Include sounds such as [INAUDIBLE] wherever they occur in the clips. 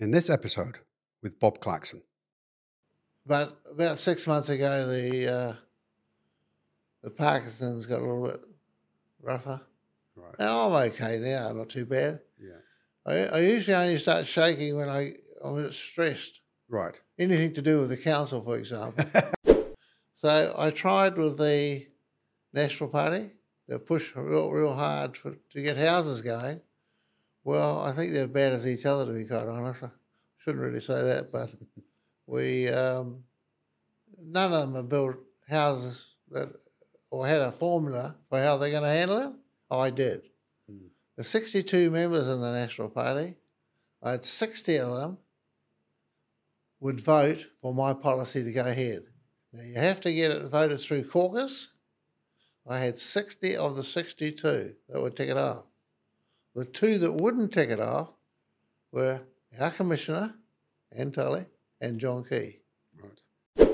in this episode with Bob Clarkson. But about six months ago, the uh, the Parkinson's got a little bit rougher. Right. Now I'm okay now, not too bad. Yeah. I, I usually only start shaking when I, I'm a bit stressed. Right. Anything to do with the council, for example. [LAUGHS] so I tried with the National Party to push real, real hard for, to get houses going. Well, I think they're bad as each other, to be quite honest. I shouldn't really say that, but we um, none of them have built houses that or had a formula for how they're going to handle it. I did. The 62 members in the National Party, I had 60 of them would vote for my policy to go ahead. Now, you have to get it voted through caucus. I had 60 of the 62 that would tick it off. The two that wouldn't take it off were our commissioner, Anne Tolley, and John Key. Right.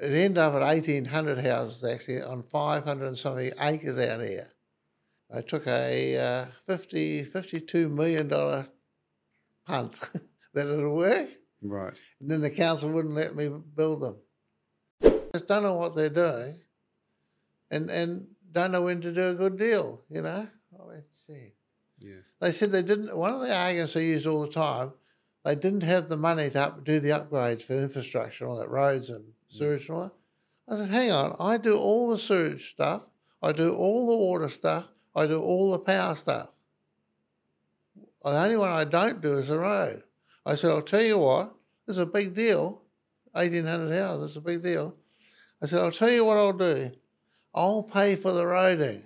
It ended up at 1,800 houses actually on 500 and something acres out here. I took a uh, 50, $52 million punt [LAUGHS] that it'll work, Right. and then the council wouldn't let me build them. Just don't know what they're doing and, and don't know when to do a good deal, you know? Oh, let's see. Yeah. They said they didn't, one of the arguments they used all the time, they didn't have the money to up, do the upgrades for infrastructure, all that roads and mm. sewage and all that. I said, hang on, I do all the sewage stuff, I do all the water stuff, I do all the power stuff. The only one I don't do is the road. I said, I'll tell you what, this is a big deal. 1,800 houses, it's a big deal. I said, I'll tell you what I'll do. I'll pay for the roading.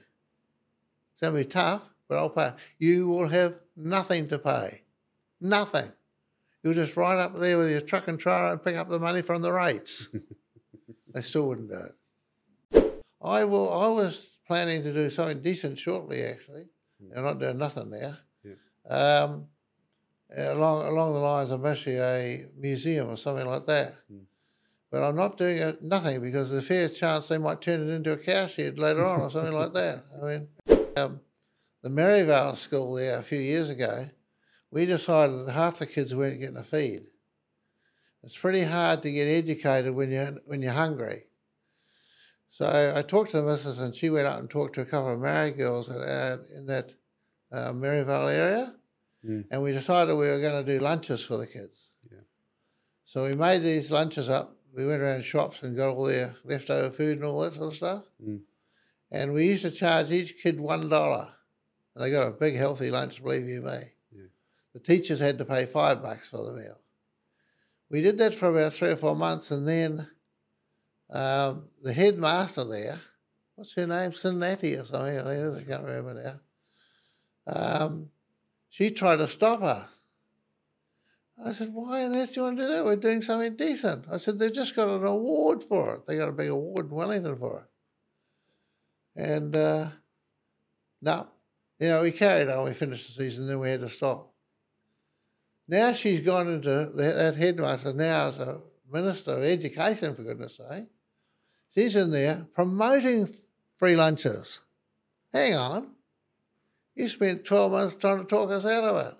It's going to be tough, but I'll pay. You will have nothing to pay. Nothing. You'll just ride up there with your truck and trailer and pick up the money from the rates. [LAUGHS] they still wouldn't do it. I will. I was planning to do something decent shortly, actually. I'm not doing nothing now. Yeah. Um, along along the lines of actually a museum or something like that. But I'm not doing it, nothing because there's a fair chance they might turn it into a cow shed later on or something like that. [LAUGHS] I mean, um, the Merivale school there a few years ago, we decided that half the kids weren't getting a feed. It's pretty hard to get educated when you're when you're hungry. So I talked to the missus, and she went out and talked to a couple of married girls that, uh, in that uh, Merivale area, Mm. and we decided we were going to do lunches for the kids. Yeah. So we made these lunches up. We went around shops and got all their leftover food and all that sort of stuff. Mm. And we used to charge each kid one dollar. And they got a big healthy lunch, believe you me. Yeah. The teachers had to pay five bucks for the meal. We did that for about three or four months, and then um, the headmaster there, what's her name, Cincinnati or something, I think I can't remember now. Um, she tried to stop us. I said, why on earth do you want to do that? We're doing something decent. I said, they've just got an award for it. They got a big award in Wellington for it. And uh, no, you know, we carried on. We finished the season, then we had to stop. Now she's gone into the, that headmaster now as a minister of education, for goodness sake. She's in there promoting free lunches. Hang on. You spent 12 months trying to talk us out of it.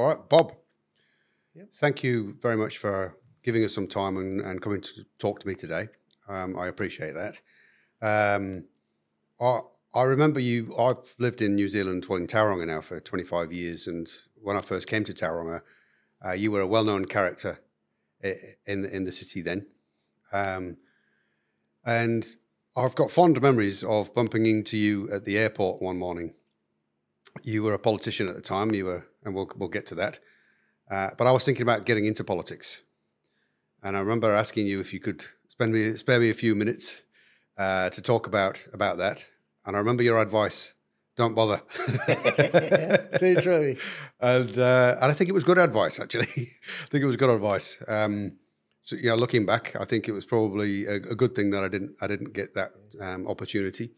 All right, Bob. Yep. Thank you very much for giving us some time and, and coming to talk to me today. Um, I appreciate that. Um, I, I remember you. I've lived in New Zealand, well, in Tauranga now for 25 years. And when I first came to Tauranga, uh, you were a well known character in, in the city then. Um, and I've got fond memories of bumping into you at the airport one morning. You were a politician at the time. You were, and we'll we'll get to that. Uh, but I was thinking about getting into politics, and I remember asking you if you could spend me spare me a few minutes uh, to talk about about that. And I remember your advice: don't bother. [LAUGHS] Too true. [LAUGHS] And uh, and I think it was good advice. Actually, [LAUGHS] I think it was good advice. Um, so know, looking back, I think it was probably a, a good thing that I didn't I didn't get that um, opportunity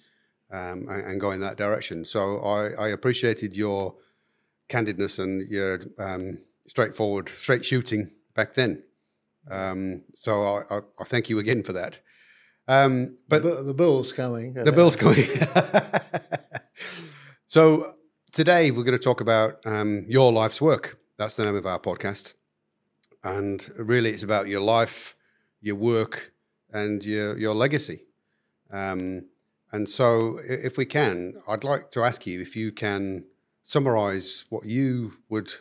um, and, and, go in that direction. So I, I appreciated your candidness and your um, straightforward, straight shooting back then. Um, so I, I, I, thank you again for that. Um, but the, the bill's coming. The bill's coming. [LAUGHS] so today we're going to talk about um, your life's work. That's the name of our podcast. And really, it's about your life, your work, and your, your legacy. Um, and so, if we can, I'd like to ask you if you can summarize what you would,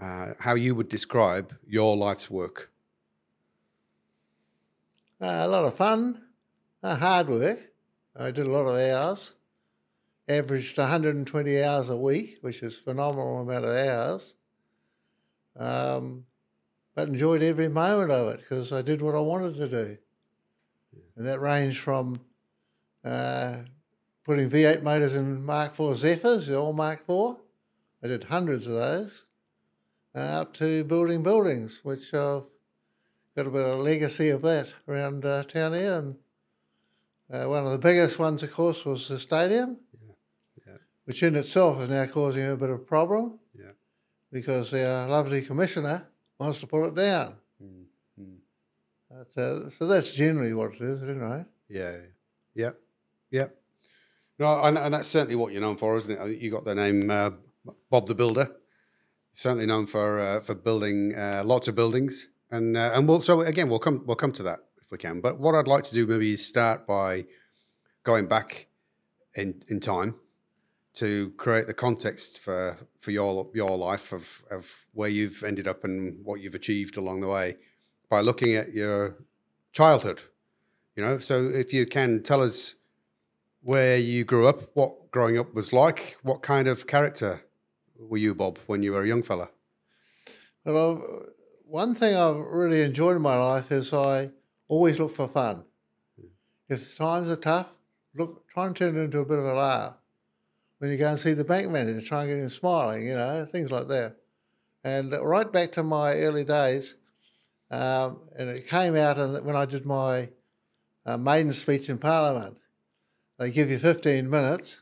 uh, how you would describe your life's work. Uh, a lot of fun, uh, hard work. I did a lot of hours, averaged 120 hours a week, which is phenomenal amount of hours. Um, but enjoyed every moment of it because I did what I wanted to do. And that ranged from uh, putting V8 motors in Mark IV Zephyrs, the old Mark IV. I did hundreds of those, uh, up to building buildings, which I've got a bit of a legacy of that around uh, town here. And uh, one of the biggest ones, of course, was the stadium, yeah. Yeah. which in itself is now causing a bit of a problem yeah. because our lovely commissioner wants to pull it down. Mm-hmm. But, uh, so that's generally what it is, isn't it? Yeah, yeah, yeah. No, and, and, that's certainly what you're known for, isn't it? You got the name uh, Bob the Builder. Certainly known for uh, for building uh, lots of buildings, and uh, and we'll so again we'll come we'll come to that if we can. But what I'd like to do maybe is start by going back in in time to create the context for for your your life of of where you've ended up and what you've achieved along the way by looking at your childhood. You know, so if you can tell us where you grew up, what growing up was like, what kind of character were you, Bob, when you were a young fella? Well, one thing I've really enjoyed in my life is I always look for fun. If times are tough, look, try and turn it into a bit of a laugh when you go and see the bank manager, try and get him smiling, you know, things like that. And right back to my early days, um, and it came out when I did my uh, maiden speech in Parliament. They give you 15 minutes.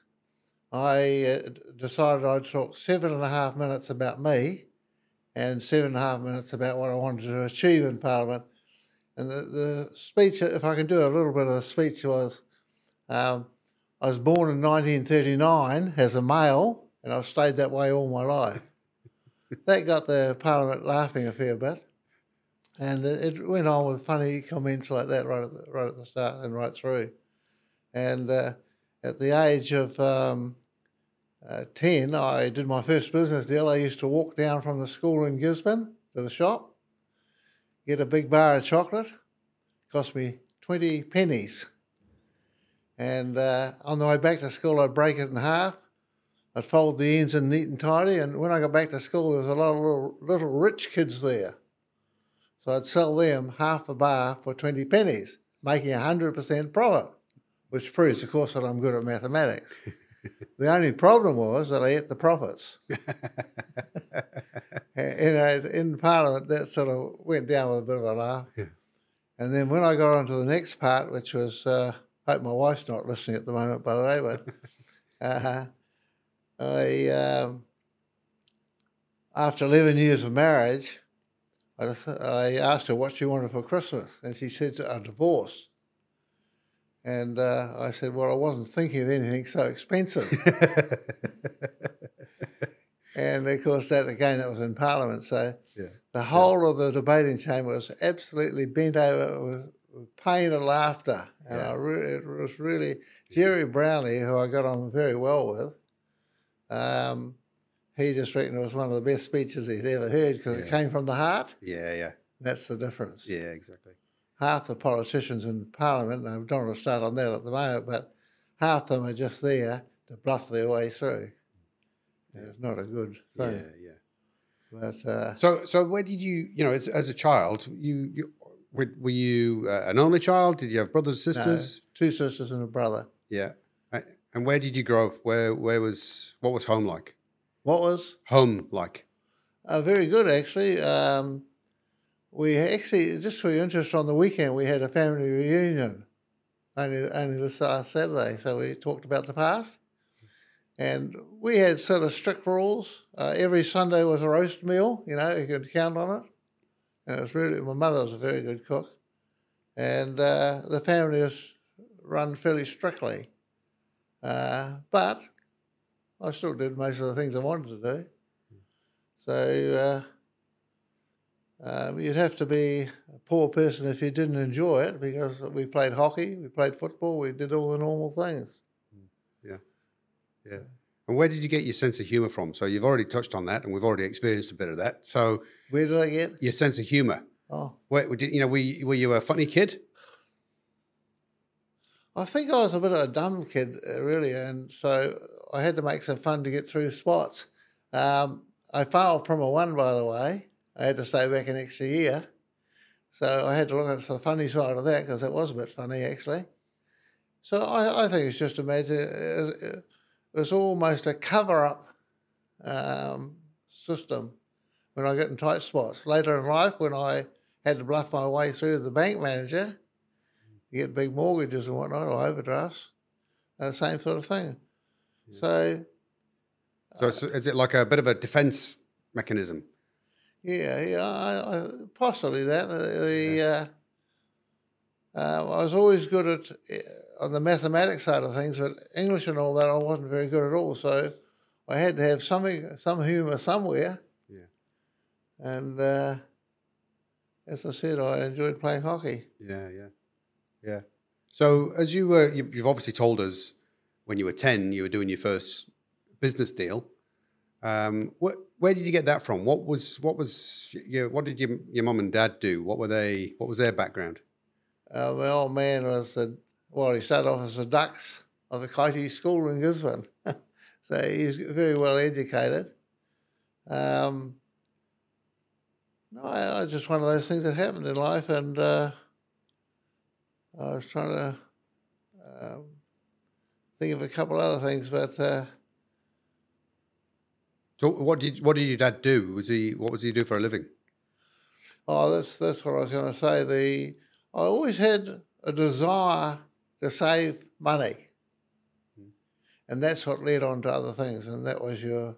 I uh, decided I'd talk seven and a half minutes about me and seven and a half minutes about what I wanted to achieve in Parliament. And the, the speech, if I can do a little bit of the speech, was um, I was born in 1939 as a male, and I've stayed that way all my life. [LAUGHS] that got the Parliament laughing a fair bit, and it, went on with funny comments like that right at the, right at the start and right through. And uh, at the age of um, uh, 10, I did my first business deal. I used to walk down from the school in Gisborne to the shop, get a big bar of chocolate, cost me 20 pennies and uh, on the way back to school, I'd break it in half. I'd fold the ends in neat and tidy. And when I got back to school, there was a lot of little, little rich kids there. So I'd sell them half a bar for 20 pennies, making 100% profit, which proves, of course, that I'm good at mathematics. the only problem was that I ate the profits. [LAUGHS] and, in Parliament, that sort of went down with a bit of a laugh. Yeah. And then when I got on to the next part, which was uh, hope my wife's not listening at the moment, by the way, but [LAUGHS] uh, I, um, after 11 years of marriage, I, I, asked her what she wanted for Christmas, and she said a divorce. And uh, I said, Well, I wasn't thinking of anything so expensive. [LAUGHS] and of course, that again, that was in Parliament. So yeah. The whole of the debating chamber was absolutely bent over with, with pain and laughter. And Yeah. I re- it was really Gerry Brownlee, who I got on very well with. Um, he just reckoned it was one of the best speeches he'd ever heard because it came from the heart. Yeah, yeah, That's the difference. yeah, exactly. Half the politicians in Parliament, and I don't want to start on that at the moment, but half of them are just there to bluff their way through. And It's not a good thing. Yeah, yeah. But uh, So, so where did you, you know, as, as a child, you, you were, were you uh, an only child? Did you have brothers, no, sisters? two sisters and a brother. Yeah. And where did you grow up? Where, where was, what was home like? What was Home like? uh, very good actually. Um, we actually, just for your interest, on the weekend we had a family reunion, only only this last Saturday. So we talked about the past, and we had sort of strict rules. Uh, every Sunday was a roast meal. You know, you could count on it, and it was really. My mother was a very good cook, and uh, the family was run fairly strictly. Uh, but I still did most of the things I wanted to do. So uh, um, you'd have to be a poor person if you didn't enjoy it because we played hockey, we played football, we did all the normal things. Yeah. Yeah. And where did you get your sense of humor from? So you've already touched on that, and we've already experienced a bit of that. So Where did I get? your sense of humor. Oh, Where, did, you know, were you, were you a funny kid? I think I was a bit of a dumb kid, uh, really, and so I had to make some fun to get through spots. Um, I failed Primer 1, by the way. I had to stay back an extra year. So I had to look at the funny side of that because it was a bit funny, actually. So I, I think it's just imagine it was almost a cover up um, system when I get in tight spots. Later in life, when I had to bluff my way through the bank manager, you get big mortgages and whatnot, or overdrafts, uh, same sort of thing. So, So it's, is it like a bit of a defense mechanism? Yeah, yeah, I, I, possibly that. Uh, The uh, uh, I was always good at uh, on the mathematics side of things, but English and all that I wasn't very good at all. So I had to have something, some humour somewhere. Yeah. And uh, as I said, I enjoyed playing hockey. Yeah, yeah, yeah. So as you were, you, you've obviously told us when you were ten, you were doing your first business deal. Um, what, where did you get that from? What was, what was, your, what did your your mum and dad do? What were they? What was their background? Uh, my old man was a, well, he started off as a Dux of the Kaiti School in Gisborne. [LAUGHS] so he was very well educated. Um, no, I, I just one of those things that happened in life, and uh, I was trying to um, think of a couple other things, but uh, So what did what did your dad do? Was he what was he do for a living? Oh, that's that's what I was going to say. The I always had a desire to save money, and that's what led on to other things. And that was your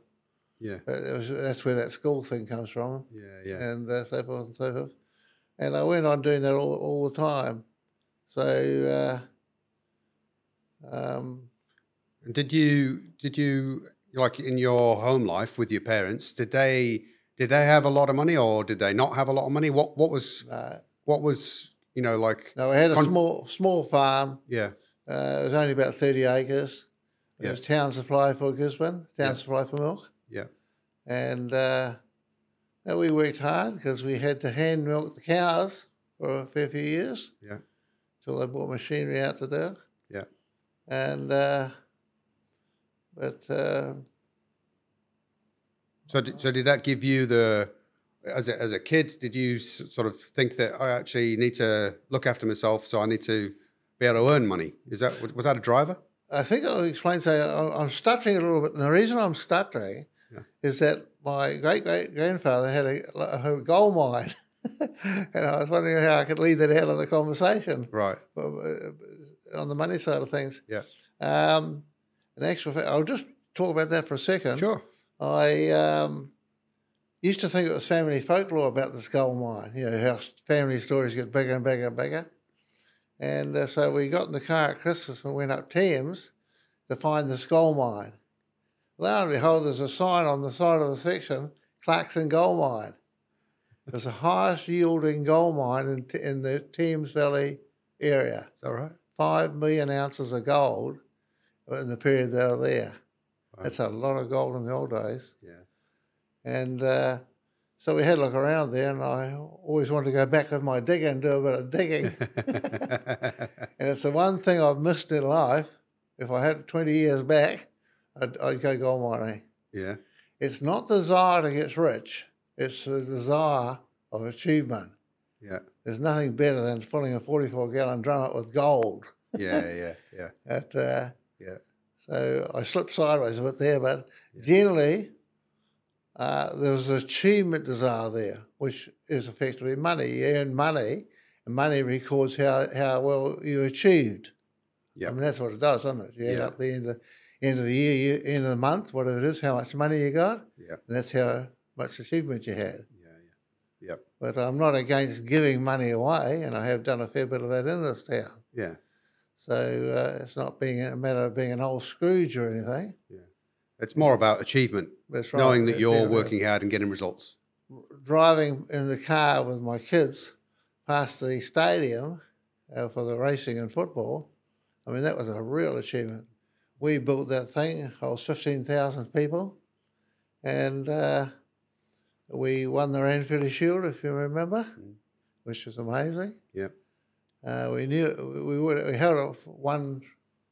Yeah, that was, that's where that school thing comes from, yeah, yeah. and uh, so forth and so forth. And I went on doing that all all the time. So, uh, um, did you did you like in your home life with your parents? Did they did they have a lot of money or did they not have a lot of money? What what was no, what was you know like no, we had a Con- small small farm. yeah Uh, it was only about thirty acres. It Yeah. was town supply for Gisborne, town Yeah. supply for milk. yeah and uh, we worked hard because we had to hand milk the cows for a fair few years yeah till they brought machinery out to do it. yeah And uh, but uh, So did, so did that give you the as a, as a kid? Did you sort of think that I actually need to look after myself, so I need to be able to earn money? Is that was that a driver? I think I'll explain. Say I- I'm stuttering a little bit. And the reason I'm stuttering Yeah. is that my great great grandfather had a, a gold mine, [LAUGHS] and I was wondering how I could leave that out of the conversation. Right. uh, on the money side of things. Yeah. Um, in actual fact, I'll just talk about that for a second. Sure. I um, used to think it was family folklore about this gold mine. You know how family stories get bigger and bigger and bigger. And uh, so we got in the car at Christmas and went up Thames to find this gold mine. Lo and behold, there's a sign on the side of the section, Clarkson Gold Mine. It's the highest yielding gold mine in, in the Thames Valley area. Is that right? Five million ounces of gold in the period they were there. Wow. That's a lot of gold in the old days. Yeah. And uh, so we had a look around there, and I always wanted to go back with my digger and do a bit of digging. [LAUGHS] and it's the one thing I've missed in life. If I had 20 years back, I'd, I'd go gold mining. yeah. It's not the desire to get rich, it's the desire of achievement. Yeah. There's nothing better than filling a 44 gallon drum up with gold. Yeah. Yeah. Yeah. [LAUGHS] At, uh, Yeah. so I slipped sideways a bit there, but generally, uh, there was an achievement desire there, which is effectively money. You earn money, and money records how, how well you achieved. Yeah. I mean, that's what it does, doesn't it? You end Yeah. up the end of, end of the year, you, end of the month, whatever it is, how much money you got, Yeah. and that's how much achievement you had. Yeah. Yeah. Yep. But I'm not against giving money away, and I have done a fair bit of that in this town. Yeah. So uh, it's not being a matter of being an old Scrooge or anything. Yeah. It's more about achievement, That's right. knowing that It's you're working hard and getting results. Driving in the car with my kids past the stadium uh, for the racing and football, I mean, that was a real achievement. We built that thing, It holds 15,000 people, and uh, we won the Ranfurly Shield, if you remember, which was amazing. Yep. Uh, we knew we would we held it one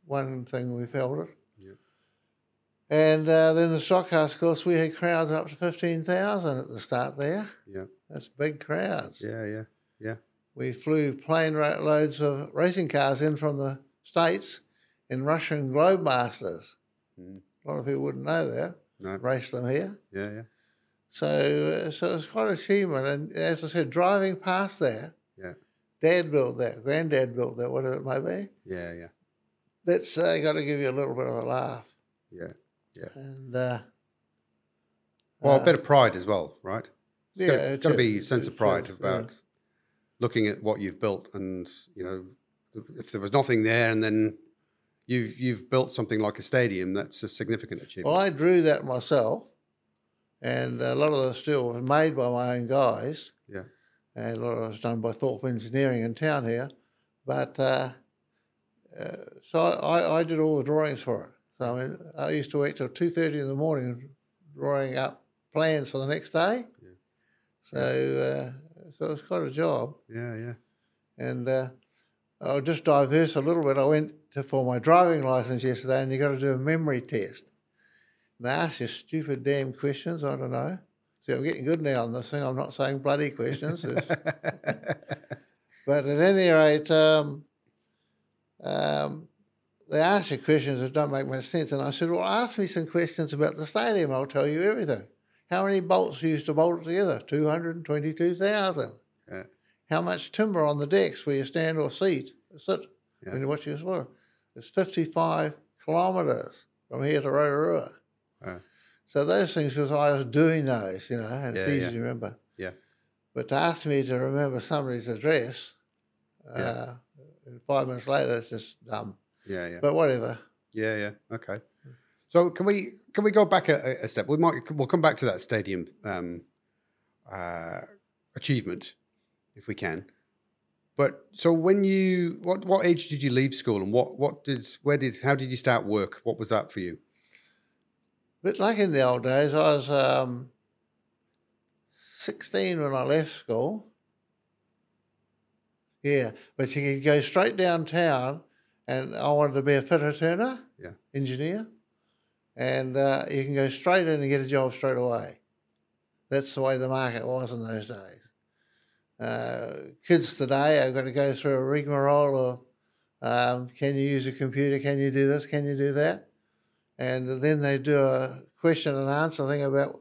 one thing we held it. Yep. And uh, then the stock cars, of course, we had crowds up to fifteen thousand at the start there. Yeah. That's big crowds. Yeah. Yeah. Yeah. We flew plane loads of racing cars in from the states in Russian Globemasters. Mm. A lot of people wouldn't know that. No. Raced them here. Yeah. Yeah. So, uh, so it's quite an achievement. And as I said, driving past there. Dad built that, Granddad built that, whatever it may be. Yeah. Yeah. That's uh, got to give you a little bit of a laugh. Yeah. Yeah. And uh, Well, uh, a bit of pride as well, right? yeah, got, got to be a sense of pride is, about yeah. looking at what you've built, and you know, if there was nothing there, and then you've you've built something like a stadium, that's a significant achievement. Well, I drew that myself, and a lot of the steel was made by my own guys. And a lot of it was done by Thorpe Engineering in town here. But uh, uh, so I, I did all the drawings for it. So I, mean, I used to wait till 2.30 in the morning drawing up plans for the next day. Yeah. So, uh, so it was quite a job. yeah, yeah, And uh, I'll just diverse a little bit. I went to, for my driving license yesterday, and you got to do a memory test. And they ask you stupid damn questions. I don't know. See, I'm getting good now on this thing. I'm not saying bloody questions. [LAUGHS] [LAUGHS] But at any rate, um, um, they ask you questions that don't make much sense. And I said, Well, ask me some questions about the stadium. I'll tell you everything. How many bolts you used to bolt it together? 222,000. Yeah. How much timber on the decks where you stand or seat, sit Yeah. when you watch your swim? It's 55 kilometres from here to Rotorua. Wow. So those things, because I was doing those, you know, and it's easy yeah. to remember. Yeah. But to ask me to remember somebody's address, Yeah. uh, five minutes later, it's just dumb. yeah, yeah, But whatever. yeah, yeah. Okay. So can we can we go back a, a step? We might we'll come back to that stadium um, uh, achievement if we can. But so when you what what age did you leave school and what what did where did how did you start work? What was that for you? But like in the old days, I was um, 16 when I left school. Yeah, but you could go straight downtown, and I wanted to be a fitter turner, Yeah. engineer, and uh, you can go straight in and get a job straight away. That's the way the market was in those days. Uh, kids today are going to go through a rigmarole of um, can you use a computer? Can you do this? Can you do that? And then they do a question and answer thing about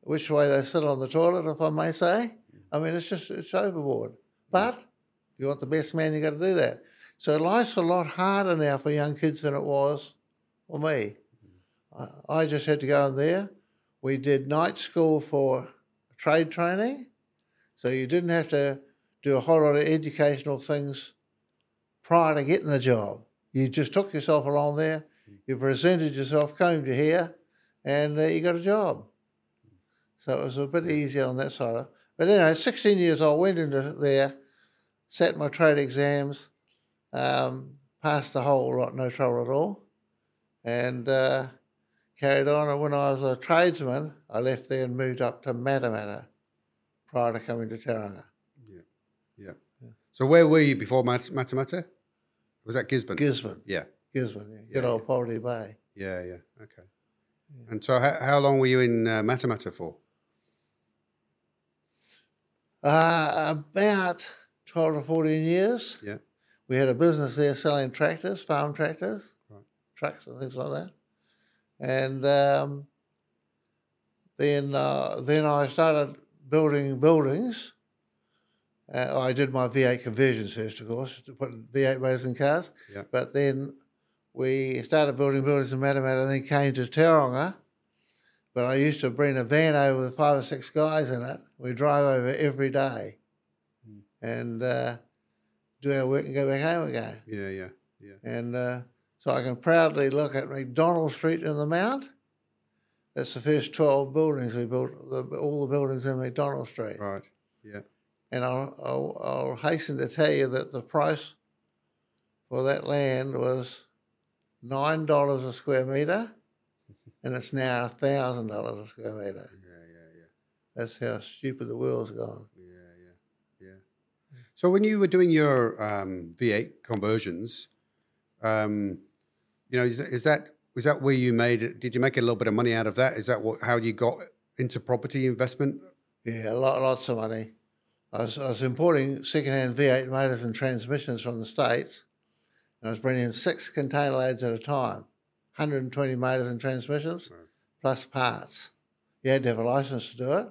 which way they sit on the toilet, if I may say. I mean, it's just it's overboard. But if you want the best man, you got to do that. So life's a lot harder now for young kids than it was for me. I, I just had to go in there. We did night school for trade training, so you didn't have to do a whole lot of educational things prior to getting the job. You just took yourself along there, you presented yourself, combed to here, and uh, you got a job. So it was a bit easier on that side. Of, But anyway, 16 years old, went into there, sat my trade exams, um, passed the whole lot, no trouble at all, and uh, carried on. And when I was a tradesman, I left there and moved up to Matamata prior to coming to Tauranga. Yeah. So where were you before Mat- Matamata? Was that Gisborne? Gisborne, yeah. Gisborne, yeah. good Yeah, old Poverty Bay. Yeah, yeah. Okay. And so how, how long were you in uh, Matamata for? Uh, about 12 to 14 years. Yeah. We had a business there selling tractors, farm tractors, Right. trucks and things like that. And um, then, uh, then I started building buildings. Uh, I did my V8 conversions first, of course, to put V8 motors in cars. Yeah. But then we started building buildings in Matamata and then came to Tauranga. But I used to bring a van over with five or six guys in it. We drive over every day and uh, do our work and go back home again. Yeah, yeah, yeah. And uh, so I can proudly look at McDonald Street in the Mount. That's the first 12 buildings we built, the, all the buildings in McDonald Street. Right. Yeah. And I'll, I'll, I'll hasten to tell you that the price for that land was $9 a square metre, and it's now $1,000 a square metre. Yeah, yeah, yeah. That's how stupid the world's gone. Yeah, yeah, yeah. So when you were doing your um, V8 conversions, um, you know, is, is that was that where you made? it- Did you make a little bit of money out of that? Is that what how you got into property investment? Yeah, a lot, lots of money. I was, I was importing second-hand V8 motors and transmissions from the States, I was bringing in six container loads at a time, 120 motors and transmissions, Right. plus parts. You had to have a license to do it.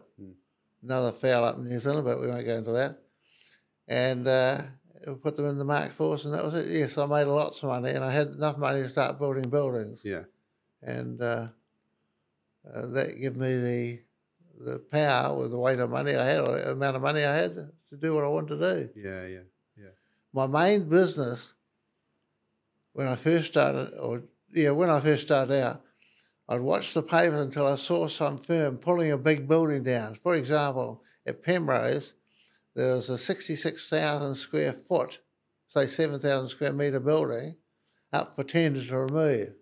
Another foul up in New Zealand, but we won't go into that. And uh, we put them in the Mark IVs, and that was it. Yes, I made lots of money, and I had enough money to start building buildings Yeah, and uh, uh, that gave me the the power with the weight of money I had, or the amount of money I had to do what I wanted to do. yeah, yeah, yeah. My main business when I first started, or yeah, when I first started out, I'd watch the papers until I saw some firm pulling a big building down. For example, at Penrose, there was a 66,000 square foot, say 7,000 square metre building up for tender to remove.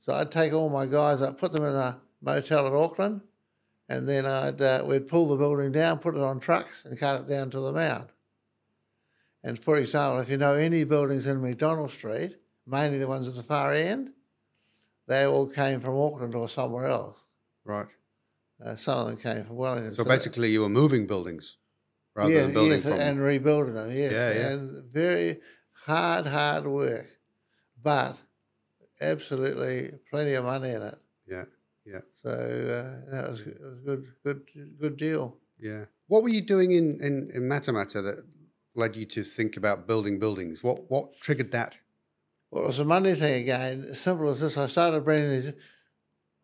So I'd take all my guys up, put them in a motel at Auckland, and then I'd uh, we'd pull the building down, put it on trucks, and cut it down to the mound. And for example, if you know any buildings in McDonald Street, mainly the ones at the far end, they all came from Auckland or somewhere else. Right. Uh, some of them came from Wellington. So basically, you were moving buildings rather yes, than building yes, from. and rebuilding them. Yes, Yeah, yeah. and very hard, hard work, but absolutely plenty of money in it. yeah, yeah, So uh, that was, it was a good, good, good deal. yeah. What were you doing in in in Matamata that led you to think about building buildings? What what triggered that? Well, it was a money thing again. As simple as this, I started bringing these.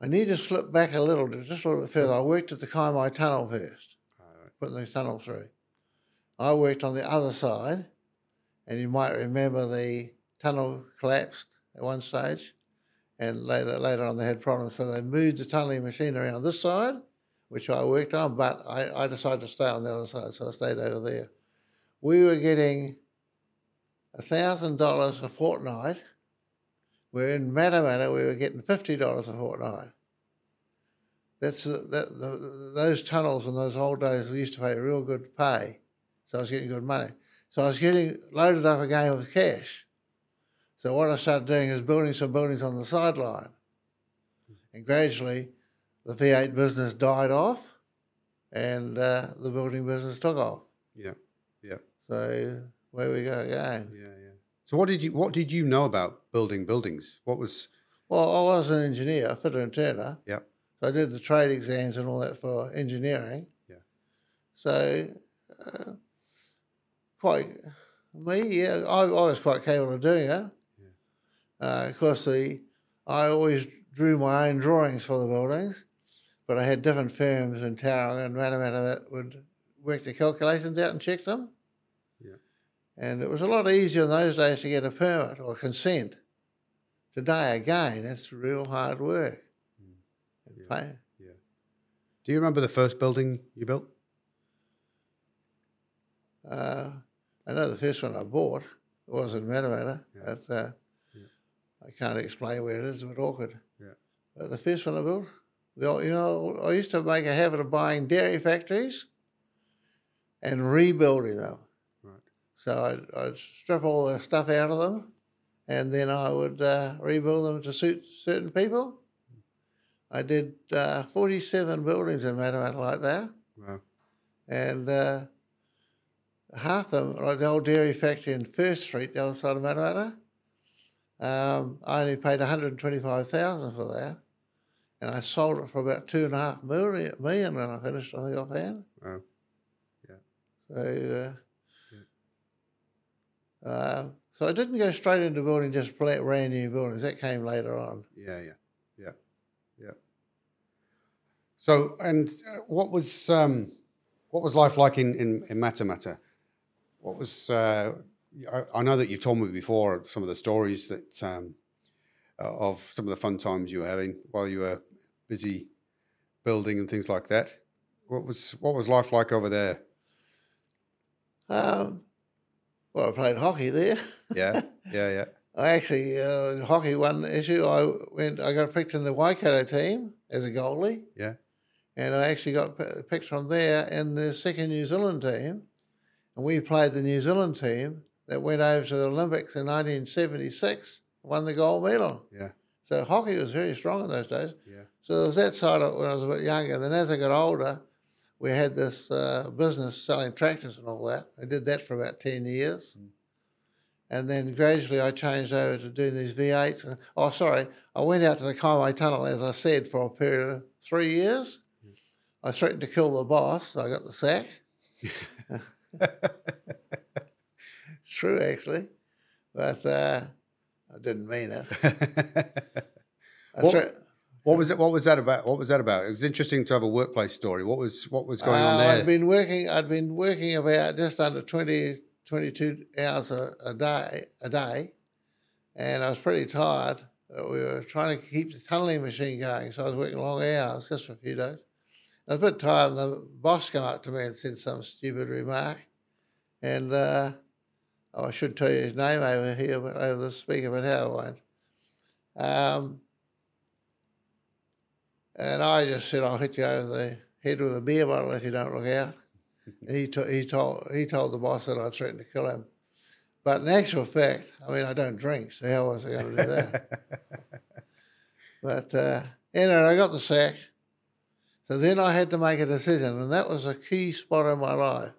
I need to slip back a little, just a little bit further. I worked at the Kaimai Tunnel first, putting the tunnel through. I worked on the other side, and you might remember the tunnel collapsed at one stage, and later later on they had problems. So they moved the tunneling machinery on this side, which I worked on, but I, I decided to stay on the other side, so I stayed over there. We were getting thousand dollars a fortnight. Where in Matamata we were getting fifty dollars a fortnight. That's the, that, the, those tunnels in those old days we used to pay real good pay, so I was getting good money. So I was getting loaded up again with cash. So what I started doing is building some buildings on the sideline, and gradually, the V8 business died off, and uh, the building business took off. Yeah, yeah, So where we go again. yeah, yeah. So what did you what did you know about building buildings? What was Well, I was an engineer, a fitter and turner. yeah So I did the trade exams and all that for engineering. Yeah. So, uh, quite me, yeah, I, I was quite capable of doing it. Uh, of course, the I always drew my own drawings for the buildings, but I had different firms in town and Matamata that would work the calculations out and check them. Yeah. And it was a lot easier in those days to get a permit or consent. Today, again, that's real hard work. And Yeah. yeah? Do you remember the first building you built? Uh, I know the first one I bought it was in Matamata, Yeah. but uh, I can't explain where it is, it's a bit awkward. Yeah. But the first one I built, the, you know, I used to make a habit of buying dairy factories and rebuilding them. So I'd, I'd strip all the stuff out of them, and then I would uh, rebuild them to suit certain people. I did uh, 47 buildings in Matamata like that, Wow. and uh, half of them, like the old dairy factory in First Street, the other side of Matamata, um, I only paid 125000 for that, and I sold it for about two and a half million, million when I finished, I think, offhand. Wow. Yeah. So, uh, so I didn't go straight into building just brand new buildings. That came later on. Yeah, yeah, yeah, yeah. So, and uh, what was um, what was life like in in, in Matamata? What was uh, I, I know that you've told me before some of the stories that um, uh, of some of the fun times you were having while you were busy building and things like that. What was what was life like over there? Um, well, I played hockey there. Yeah, [LAUGHS] yeah, yeah. I actually uh, in hockey one issue. I went. I got picked in the Waikato team as a goalie. Yeah. And I actually got p- picked from there in the second New Zealand team, and we played the New Zealand team that went over to the Olympics in 1976, won the gold medal. Yeah. So hockey was very strong in those days. Yeah. So there was that side of it when I was a bit younger. Then as I got older, we had this uh, business selling tractors and all that. I did that for about 10 years. And then gradually I changed over to doing these V8s. Oh, sorry, I went out to the Kaimai Tunnel, as I said, for a period of three years. I threatened to kill the boss. So I got the sack. [LAUGHS] It's true, actually. But uh, I didn't mean it. [LAUGHS] I thre- What was it? What was that about? What was that about? It was interesting to have a workplace story. What was what was going on Uh, there? I'd been working. I'd been working about just under 20, 22 hours a, a day, a day, and I was pretty tired. Uh, We were trying to keep the tunneling machine going, so I was working long hours just for a few days. I was a bit tired, and the boss came up to me and said some stupid remark, and uh, oh, I should tell you his name over here, but over the speaker, but how I won't. Um, and I just said, I'll hit you over the head with a beer bottle if you don't look out. He, to, he, told, he told the boss that I threatened to kill him. But in actual fact, I mean, I don't drink, so how was I going to do that? [LAUGHS] but uh, anyway, I got the sack. So then I had to make a decision, and that was a key spot in my life.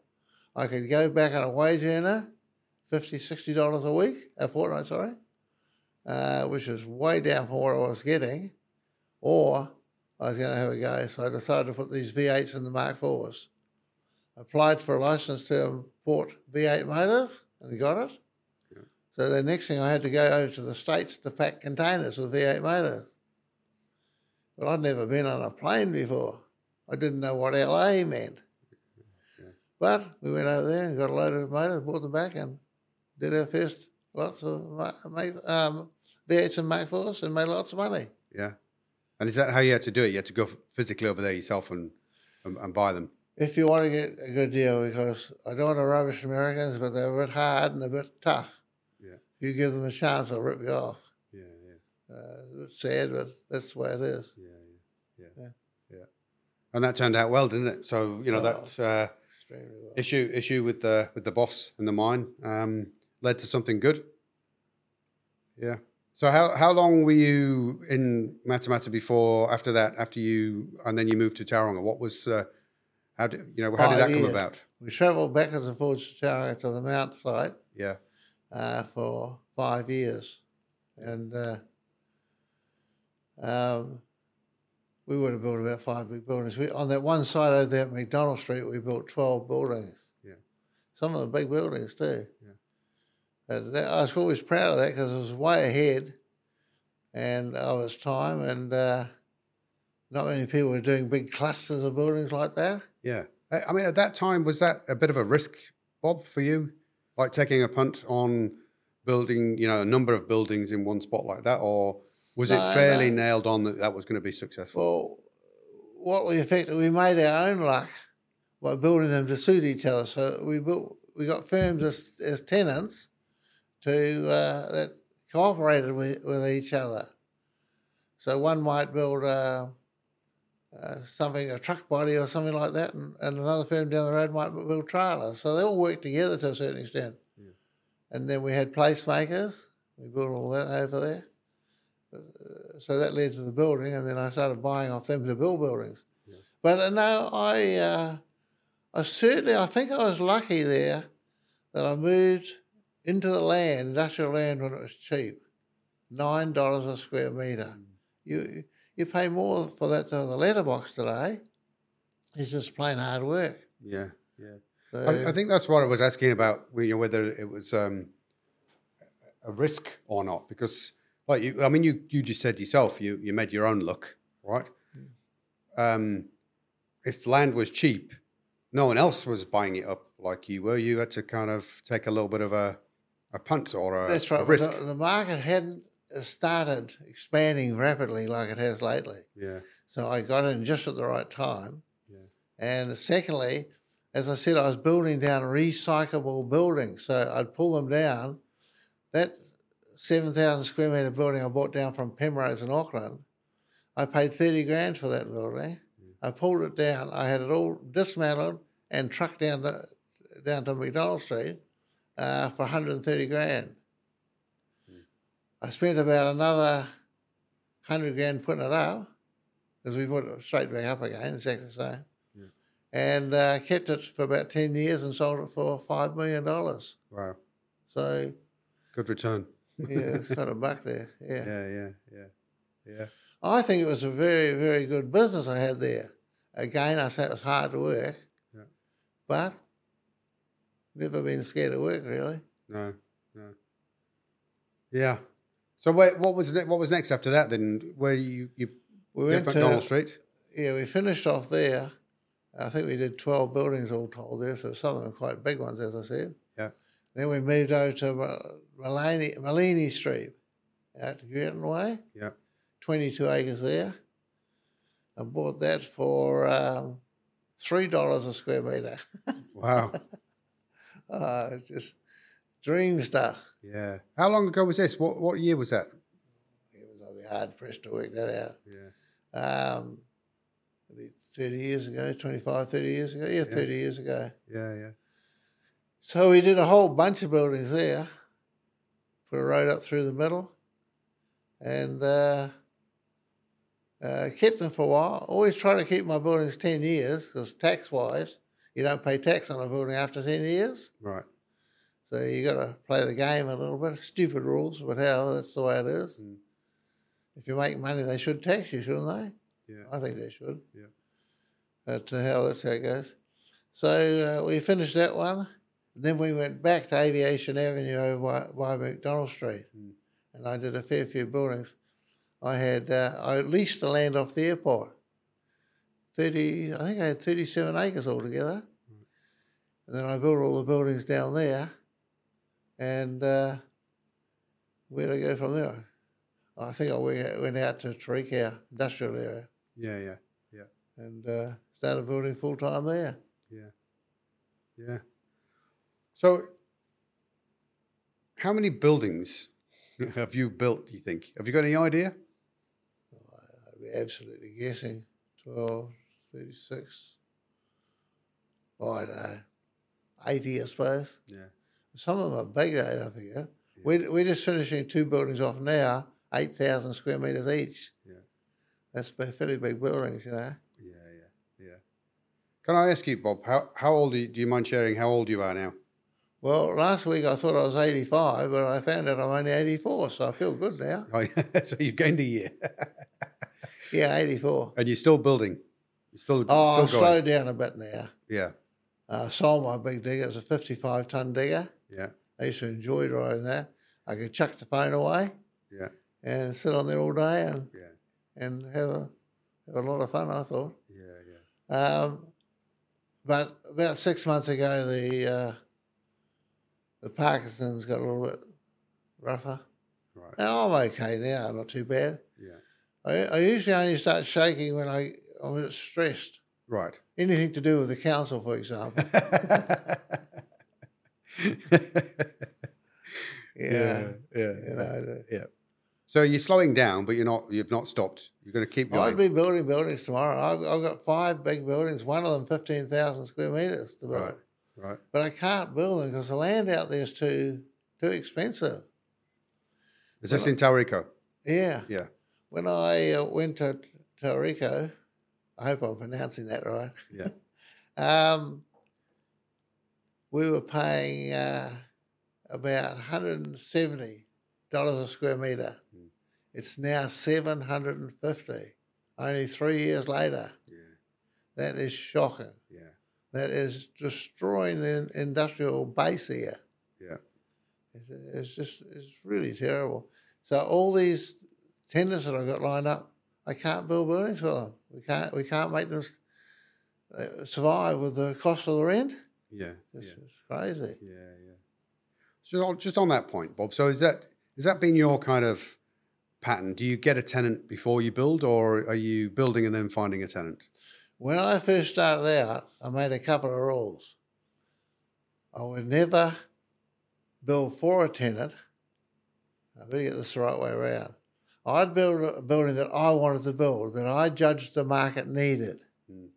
I could go back on a wage earner, $50, $60 a week, a fortnight, sorry, uh, which is way down from what I was getting, or I was going to have a go. So I decided to put these V8s in the Mark IVs. Applied for a license to import V8 motors and got it. So the next thing I had to go over to the States to pack containers with V8 motors. But I'd never been on a plane before. I didn't know what LA meant. But we went over there and got a load of motors, brought them back, and did our first lots of um, V8s and Mark IVs and made lots of money. yeah. And is that how you had to do it? You had to go physically over there yourself and and, and buy them. if you want to get a good deal, because I don't want to rubbish Americans, but they're a bit hard and a bit tough. Yeah. If you give them a chance, they'll rip you off. Yeah, yeah, Uh, it's sad, but that's the way it is. yeah, yeah, yeah, Yeah. yeah. And that turned out well, didn't it? So you know Oh. that uh, well. issue issue with the with the boss and the mine um, led to something good. Yeah. So how how long were you in Matamata before after that? After you and then you moved to Tauranga. What was uh, how did you know how did Five that come about? We travelled backwards and forwards to Tauranga to the Mount site Yeah. uh, for five years. And uh, um, we would have built about five big buildings. We, on that one side over there at McDonald Street, we built 12 buildings. Yeah. Some of the big buildings too. But that, I was always proud of that because it was way ahead and of its time. And uh, not many people were doing big clusters of buildings like that. Yeah. I I mean, at that time, was that a bit of a risk, Bob, for you? Like taking a punt on building, you know, a number of buildings in one spot like that? Or was No, it fairly no. nailed on that that was going to be successful? Well, what we effectively we made our own luck by building them to suit each other. So we built we got firms as, as tenants to uh, that cooperated with, with each other. So one might build a, uh, something, a truck body or something like that, and, and another firm down the road might build trailers. So they all work together to a certain extent. Yeah. And then we had placemakers. We built all that over there. Uh, so that led to the building, and then I started buying off them to build buildings. Yeah. But uh, no, I, uh, I certainly, I think I was lucky there that I moved into the land, industrial land, when it was cheap, nine dollars a square meter. Mm. You you pay more for that than the letterbox today. It's just plain hard work. Yeah, yeah. So, I, I think that's what I was asking about. You know, whether it was um, a risk or not, because like you, I mean, you you just said yourself, you you made your own luck, right? Um, if land was cheap, no one else was buying it up like you were. You had to kind of take a little bit of a a punt or a, that's right. but risk. The, the market hadn't started expanding rapidly like it has lately. yeah, So I got in just at the right time. Yeah. And secondly, as I said, I was building down recyclable buildings. So I'd pull them down. That 7,000 square metre building I bought down from Penrose in Auckland, I paid 30 grand for that building. Mm. I pulled it down. I had it all dismantled and trucked down to, down to McDonald Street uh, for 130 grand. I spent about another 100 grand putting it up because we put it straight back up again, exactly the same. Yeah. And uh, kept it for about 10 years and sold it for $5 million. wow, So, good return. [LAUGHS] yeah, it's got a buck there. Yeah. Yeah, yeah, yeah, yeah. I think it was a very, very good business I had there. Again, I say it was hard to work, Yeah. but never been scared of work, really. No, no. Yeah. So wait, what was ne- what was next after that? Then where you you We went McDonald to, Street? yeah, we finished off there. I think we did 12 buildings all told there, so some of them are quite big ones, as I said. Yeah. Then we moved over to Malini, Malini Street out to Girton Way, Yeah. 22 acres there. I bought that for um, $3 a square metre. [LAUGHS] Wow. Uh, it's just dream stuff. yeah. How long ago was this? What what year was that? It was I'd be hard pressed to work that out. Yeah. Um, maybe 30 years ago, 25, 30 years ago. Yeah, 30 years ago. Yeah, yeah. So we did a whole bunch of buildings there, put a road up through the middle, and uh, uh, kept them for a while. Always try to keep my buildings 10 years because tax wise, you don't pay tax on a building after 10 years. Right. So you got to play the game a little bit. Stupid rules, but hell, that's the way it is. Mm. If you make money, they should tax you, shouldn't they? Yeah. I think they should. Yeah. But uh, hell, that's how it goes. So uh, we finished that one. Then we went back to Aviation Avenue over by, by McDonald Street, Mm. and I did a fair few buildings. I had uh, I leased the land off the airport. Thirty, I think I had thirty-seven acres altogether. And then I built all the buildings down there, and uh, where'd I go from there? I think I went went out to Tauriko industrial area Yeah, Yeah, yeah. and uh, started building full time there. Yeah. Yeah. So how many buildings [LAUGHS] have you built, do you think? Have you got any idea? I'd be absolutely guessing 12, 36, oh, I don't know, 80, I suppose. Yeah. Some of them are bigger, though, don't forget. We're, we're just finishing two buildings off now, 8,000 square metres each. Yeah. That's fairly big buildings, you know. Yeah, yeah, yeah. Can I ask you, Bob, how, how old are you, do you mind sharing how old you are now? Well, last week I thought I was 85, but I found out I'm only 84, so I feel good now. [LAUGHS] Oh, yeah. [LAUGHS] so you've gained a year. [LAUGHS] Yeah, 84. and you're still building. Still, Oh, still going. slowed down a bit now. Yeah, Uh, sold my big digger. It's a 55 ton digger. yeah, I used to enjoy driving that. I could chuck the phone away yeah, and sit on there all day and, yeah, and have, a, have a lot of fun, I thought. yeah, yeah. Um, but about six months ago, the uh, the Parkinson's got a little bit rougher. Right. Now I'm okay now, not too bad. Yeah. I, I usually only start shaking when I, I'm a bit stressed. Right. Anything to do with the council, for example. [LAUGHS] Yeah, yeah, you know. yeah. So you're slowing down, but you're not. You've not stopped. You're going to keep going. I'd be building buildings tomorrow. I've, I've got five big buildings, one of them 15,000 square metres to build. Right. Right. But I can't build them because the land out there is too too expensive. Is this in Tauriko? Yeah. Yeah. When I uh, went to Tauriko, I hope I'm pronouncing that right. Yeah. [LAUGHS] Um, we were paying uh, about $170 a square metre. Mm. It's now 750 only three years later. Yeah. That is shocking. Yeah. That is destroying the industrial base here. Yeah. It's, it's just, it's really terrible. So all these tenders that I've got lined up, I can't build buildings for them. We can't, we can't make them uh, survive with the cost of the rent. Yeah. It's, Yeah. it's crazy. Yeah. Yeah. So just on that point, Bob. So is that has that been your kind of pattern? Do you get a tenant before you build, or are you building and then finding a tenant? When I first started out, I made a couple of rules. I would never build for a tenant. I better get this the right way around. I'd build a building that I wanted to build, that I judged the market needed. Mm.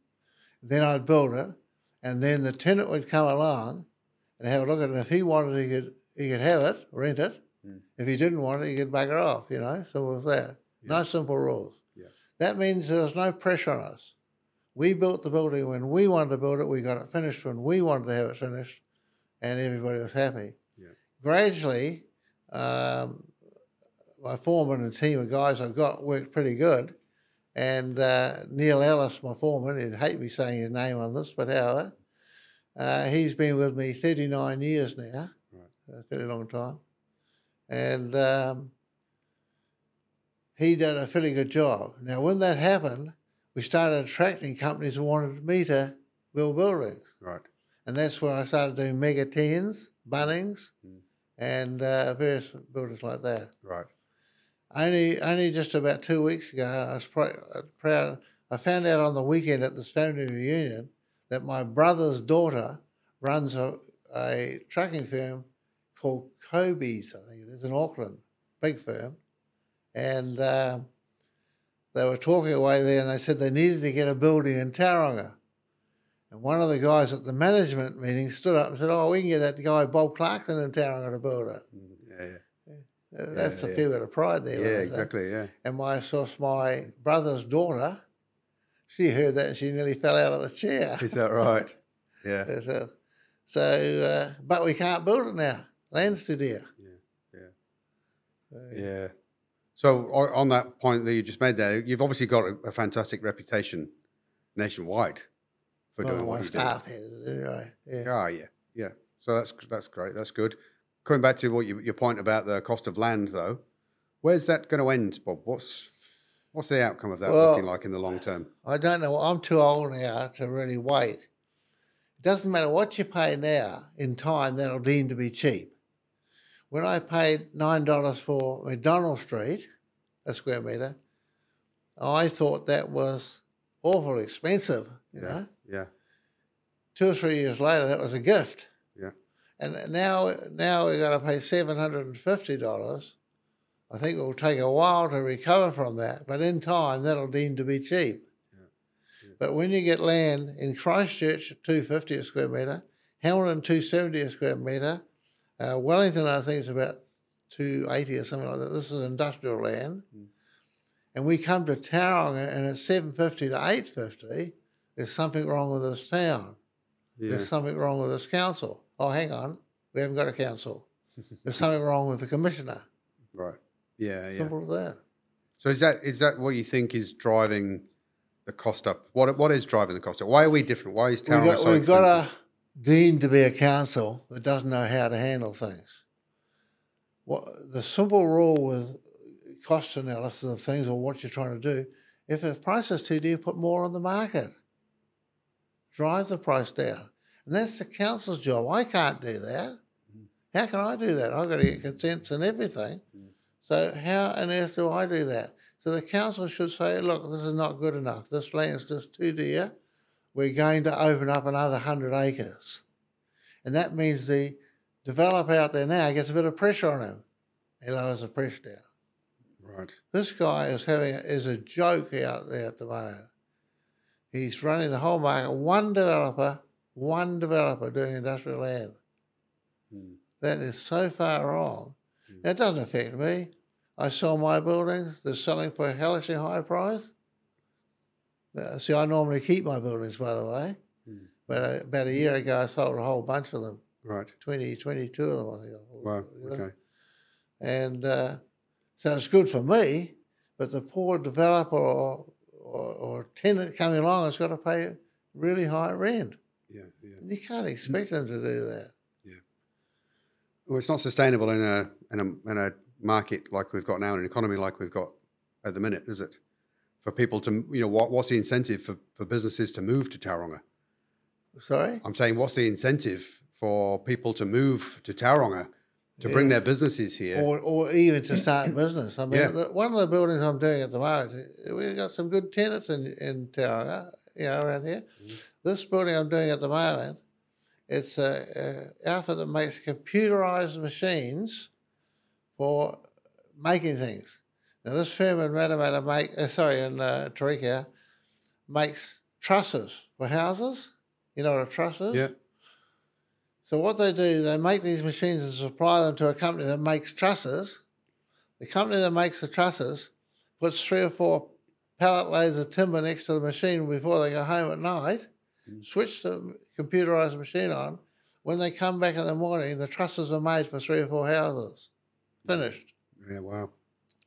Then I'd build it, and then the tenant would come along and have a look at it. And if he wanted, he could he could have it, rent it. Mm. If he didn't want it, he could bugger off. You know, simple as that. No simple rules. Yeah. That means there was no pressure on us. We built the building when we wanted to build it. We got it finished when we wanted to have it finished, and everybody was happy. Yeah. Gradually, um, my foreman and team of guys I've got worked pretty good. And uh, Neil Ellis, my foreman, he'd hate me saying his name on this, but however, uh, he's been with me 39 years now, Right. a fairly long time. And um, he did a fairly good job. Now, when that happened, we started attracting companies who wanted me to build buildings. Right. And that's where I started doing Mega Tens, Bunnings, Mm. and uh, various buildings like that. Right. Only, only just about two weeks ago, I was pr- proud. I found out on the weekend at the family reunion that my brother's daughter runs a, a trucking firm called Kobe's, I think it is, in Auckland, big firm. And um, they were talking away there and they said they needed to get a building in Tauranga. And one of the guys at the management meeting stood up and said, Oh, we can get that guy Bob Clarkson in Tauranga to build it. Mm. Uh, That's Yeah, a yeah. fair bit of pride there. Yeah. Exactly. Yeah. And my so my brother's daughter, she heard that and she nearly fell out of the chair. [LAUGHS] Is that right? Yeah. [LAUGHS] So, uh, but we can't build it now. Land's too dear. Yeah. Uh, Yeah. So on that point that you just made there, you've obviously got a, a fantastic reputation nationwide for well, doing what you do. staff has it anyway. Yeah. Ah, yeah, yeah. So that's that's great. That's good. Coming back to what you, your point about the cost of land, though, where's that going to end, Bob? What's what's the outcome of that Well- looking like in the long term? I don't know. I'm too old now to really wait. It doesn't matter what you pay now, in time, that'll deem to be cheap. When I paid $9 for McDonald Street, a square metre, I thought that was awful expensive, you Yeah, know. yeah, Two or three years later, that was a gift. Yeah, And now, now we're going to pay seven hundred and fifty dollars. I think it will take a while to recover from that, but in time, that'll deem to be cheap. Yeah. But when you get land in Christchurch two fifty a square metre, Hamilton two seventy a square metre, uh, Wellington I think it's about two eighty or something like that. This is industrial land, Mm. and we come to Tauranga and it's seven fifty to eight fifty. There's something wrong with this town. yeah. There's something wrong with this council. Oh, hang on, we haven't got a council. [LAUGHS] There's something wrong with the commissioner. Right. Yeah, yeah. Simple as that. So is that is that what you think is driving the cost up? What what is driving the cost up? Why are we different? Why is We've Tauranga got, so we've got a deemed to be a council that doesn't know how to handle things. What the simple rule with cost analysis of things or what you're trying to do, if the price is too dear, put more on the market. Drive the price down. And that's the council's job. I can't do that. How can I do that? I've got to get consents and everything. So how on earth do I do that? So the council should say, look, this is not good enough. This land's just too dear. We're going to open up another hundred acres. And that means the developer out there now gets a bit of pressure on him. He lowers the pressure down. Right. This guy is having is a joke out there at the moment. He's running the whole market. One developer, one developer doing industrial land. Mm. That is so far wrong. Mm. It doesn't affect me. I sell my buildings. They're selling for a hellishly high price. Uh, See, I normally keep my buildings, by the way. Mm. But uh, about a year ago, I sold a whole bunch of them. Right. 20, 22 of them, I think. Wow. You know? Okay. And uh, so it's good for me, but the poor developer or, or, or tenant coming along has got to pay really high rent. Yeah. Yeah. And you can't expect them to do that. Yeah. Well, it's not sustainable in a in a in a market like we've got now, in an economy like we've got at the minute, is it? For people to, you know, what what's the incentive for, for businesses to move to Tauranga? Sorry? I'm saying, what's the incentive for people to move to Tauranga to bring Yeah. their businesses here? Or, or even to start a business. I mean, Yeah. the, one of the buildings I'm doing at the moment, we've got some good tenants in, in Tauranga, you know, around here. Mm-hmm. This building I'm doing at the moment, it's a, a outfit that makes computerized machines for making things. Now, this firm in Matamata make, uh, sorry, in uh, Tauriko, makes trusses for houses. You know what a truss is? yeah. So what they do, they make these machines and supply them to a company that makes trusses. The company that makes the trusses puts three or four pallet loads of timber next to the machine before they go home at night, switch the computerized machine on. When they come back in the morning, the trusses are made for three or four houses. Finished. Yeah. Wow.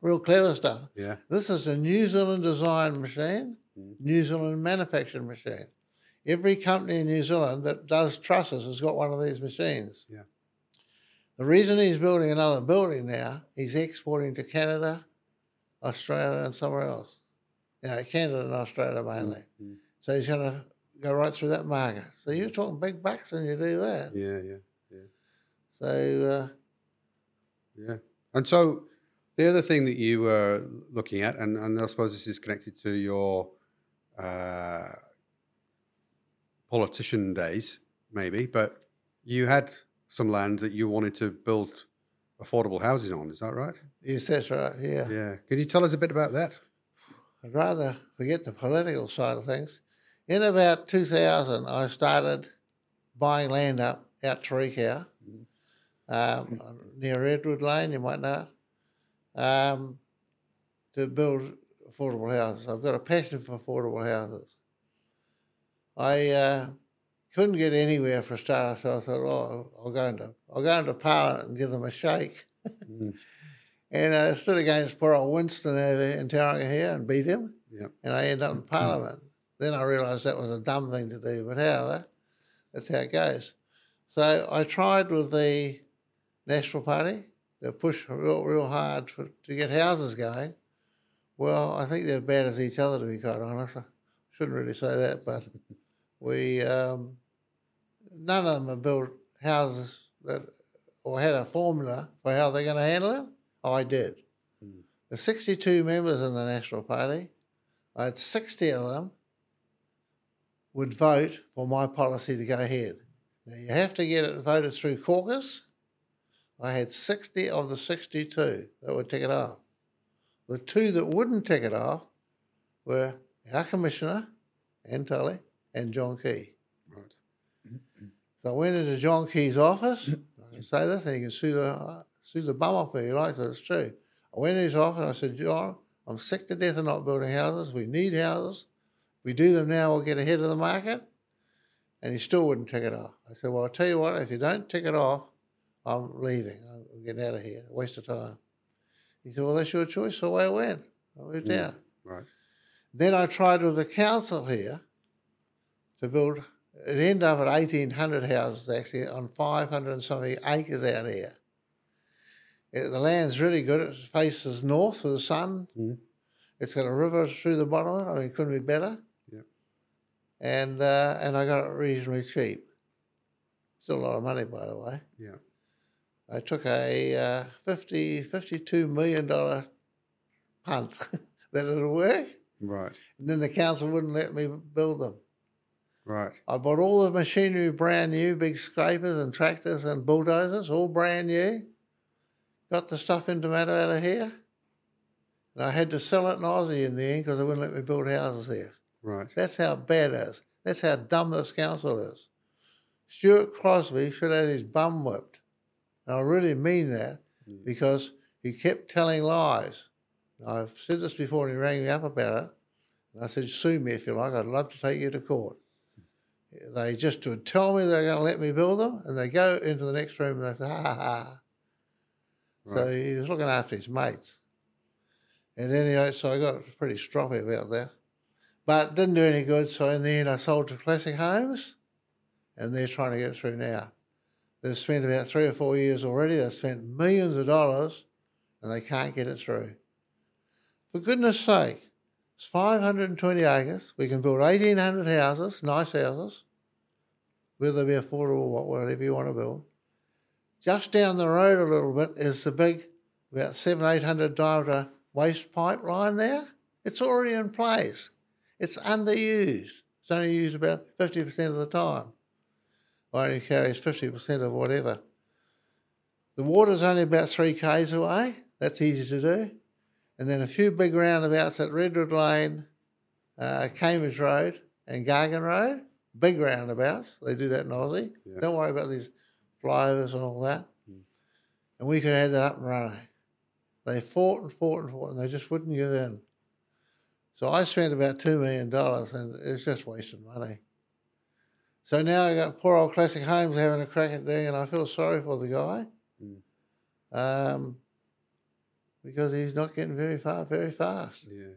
Real clever stuff. Yeah. This is a New Zealand design machine, Mm. New Zealand manufactured machine. Every company in New Zealand that does trusses has got one of these machines. Yeah. The reason he's building another building now, he's exporting to Canada, Australia, and somewhere else. You know, Canada and Australia mainly. Mm. So he's going to go right through that market. So you're talking big bucks and you do that. Yeah, yeah. Yeah. So uh, Yeah. And so the other thing that you were looking at, and, and I suppose this is connected to your uh, politician days, maybe, but you had some land that you wanted to build affordable housing on. Is that right? yes, that's right. Yeah. Yeah. Can you tell us a bit about that? I'd rather forget the political side of things. In about 2000, I started buying land up out Tauriko, um, near Edward Lane, you might know it, um, to build affordable houses. I've got a passion for affordable houses. I uh, couldn't get anywhere for a start, so I thought, oh, I'll go into, I'll go into Parliament and give them a shake. Mm. [LAUGHS] And I stood against poor old Winston over in Tauranga here and beat him Yeah. and I ended up in Parliament. Then I realised that was a dumb thing to do, but however, that's how it goes. So I tried with the National Party to push real, real hard for, to get houses going. Well, I think they're bad as each other, to be quite honest. I shouldn't really say that, but we um, none of them have built houses that or had a formula for how they're going to handle it. I did. Mm. The 62 members in the National Party, I had 60 of them would vote for my policy to go ahead. Now, you have to get it voted through caucus. I had 60 of the 62 that would take it off. The two that wouldn't take it off were our commissioner, Anne Tolley, and John Key. Right. So I went into John Key's office. I can say this, and he can sue the sue the bum off me if he likes it. It's true. I went in his office and I said, John, I'm sick to death of not building houses. We need houses. If we do them now, we'll get ahead of the market. And he still wouldn't take it off. I said, Well, I'll tell you what, if you don't take it off, I'm leaving. I'm getting out of here. Waste of time. He said, Well, that's your choice. So I went. I moved Mm. out. Right. Then I tried with the council here to build, it ended up at 1,800 houses actually on 500 and something acres out here. It- the land's really good. It faces north of the sun. Mhm. It's got a river through the bottom of it. I mean, it couldn't be better. And, uh, and I got it reasonably cheap. Still a lot of money, by the way. Yeah. I took a uh, 50, $52 million punt [LAUGHS] that it'll work. Right. And then the council wouldn't let me build them. Right. I bought all the machinery brand new, big scrapers and tractors and bulldozers, all brand new. Got the stuff into matter out of here. And I had to sell it in Aussie in the end because they wouldn't let me build houses here. Right. That's how bad it is. That's how dumb this council is. Stuart Crosby should have had his bum whipped. And I really mean that mm. because he kept telling lies. I've said this before and he rang me up about it. And I said, sue me if you like. I'd love to take you to court. They just would tell me they're going to let me build them and they go into the next room and they say, ha ha ha. So he was looking after his mates. And anyway, so I got pretty stroppy about that. But didn't do any good. So in the end, I sold to Classic Homes and they're trying to get through now. They've spent about three or four years already. They've spent millions of dollars and they can't get it through. For goodness sake, it's 520 acres. We can build 1,800 houses, nice houses, whether they be affordable or whatever you want to build. Just down the road a little bit is the big, about seven, 800 diameter waste pipeline there. It's already in place. It's underused. It's only used about 50% of the time. Only carries 50% of whatever. The water's only about three k's away. That's easy to do. And then a few big roundabouts at Redwood Lane, uh, Cambridge Road, and Gargan Road. Big roundabouts. They do that in Aussie. Yeah. Don't worry about these flyovers and all that. And we could have that up and running. They fought and fought and fought, and they just wouldn't give in. So I spent about $2 million, and it's just wasted money. So now I got poor old Classic Homes having a crack at doing, it, and I feel sorry for the guy. Um, because he's not getting very far very fast. Yeah.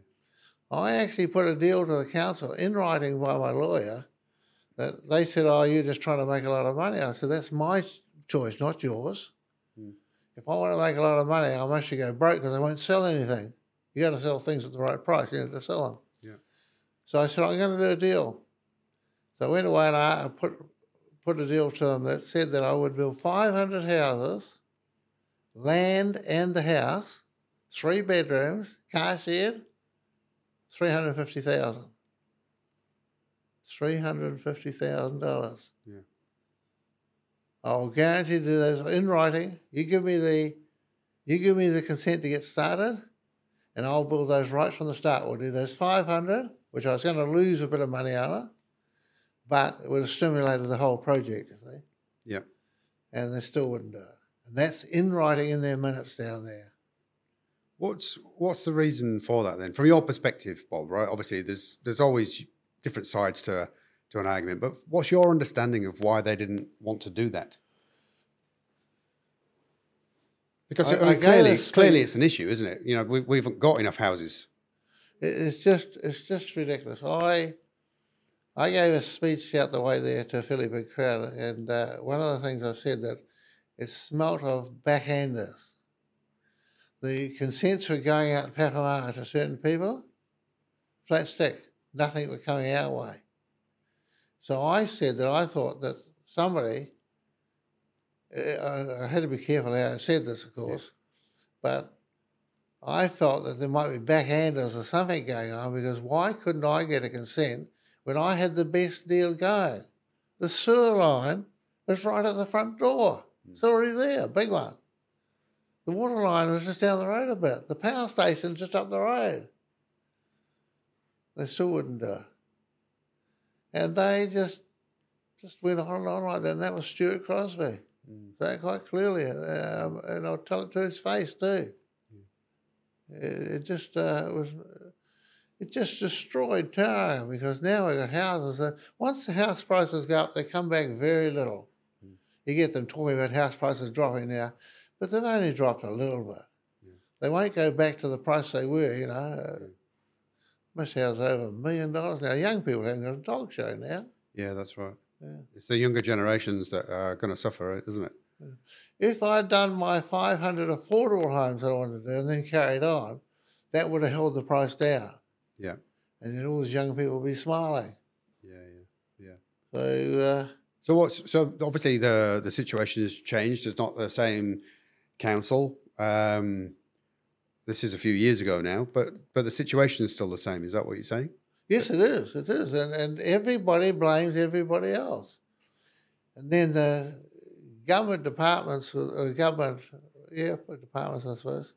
I actually put a deal to the council in writing by my lawyer that they said, "Oh, you're just trying to make a lot of money." I said, "That's my choice, not yours. If I want to make a lot of money, I must go broke because I won't sell anything. You got to sell things at the right price. You have to sell them." Yeah. So I said, "I'm going to do a deal." So I went away and I put put a deal to them that said that I would build 500 houses, land and the house, three bedrooms, car shed, 350,000. $350,000. Yeah. I'll guarantee to do those in writing. You give me the you give me the consent to get started and I'll build those right from the start. We'll do those 500, which I was going to lose a bit of money on it, but it would have stimulated the whole project, you see. Yeah. And they still wouldn't do it. And that's in writing in their minutes down there. What's what's the reason for that then, from your perspective, Bob? Right, obviously there's there's always different sides to to an argument, but what's your understanding of why they didn't want to do that? Because I- I mean, clearly, clearly it's an issue, isn't it? You know, we, we haven't got enough houses. It's just it's just ridiculous. I I gave a speech out the way there to a fairly big crowd, and uh, one of the things I said that it smelt of backhanders. The consents were going out to Papamoa to certain people, flat stick, nothing were coming our way. So I said that I thought that somebody, I, I had to be careful how I said this, of course, but I felt that there might be backhanders or something going on because why couldn't I get a consent when I had the best deal going? The sewer line was right at the front door. Hmm. It's already there, big one. The water line was just down the road a bit. The power station's just up the road. They still wouldn't do it. And they just just went on and on like that. And that was Stuart Crosby. So quite clearly. Um, and I'll tell it to his face too. It, just uh, was. It just destroyed Tara because now we've got houses that once the house prices go up, they come back very little. You get them talking about house prices dropping now, but they've only dropped a little bit. They won't go back to the price they were, you know. Uh, Most houses over a million dollars now. Young people haven't got a dog show now. Yeah, that's right. Yeah. It's the younger generations that are going to suffer, isn't it? If I'd done my 500 affordable homes that I wanted to do and then carried on, that would have held the price down. Yeah, And then all these young people would be smiling. yeah, yeah, yeah. So, uh, So what's so obviously the the situation has changed. It's not the same council. Um, this is a few years ago now, but but the situation is still the same. Is that what you're saying? Yes, it is. It is, and and everybody blames everybody else, and then the government departments, or government, yeah, departments, I suppose.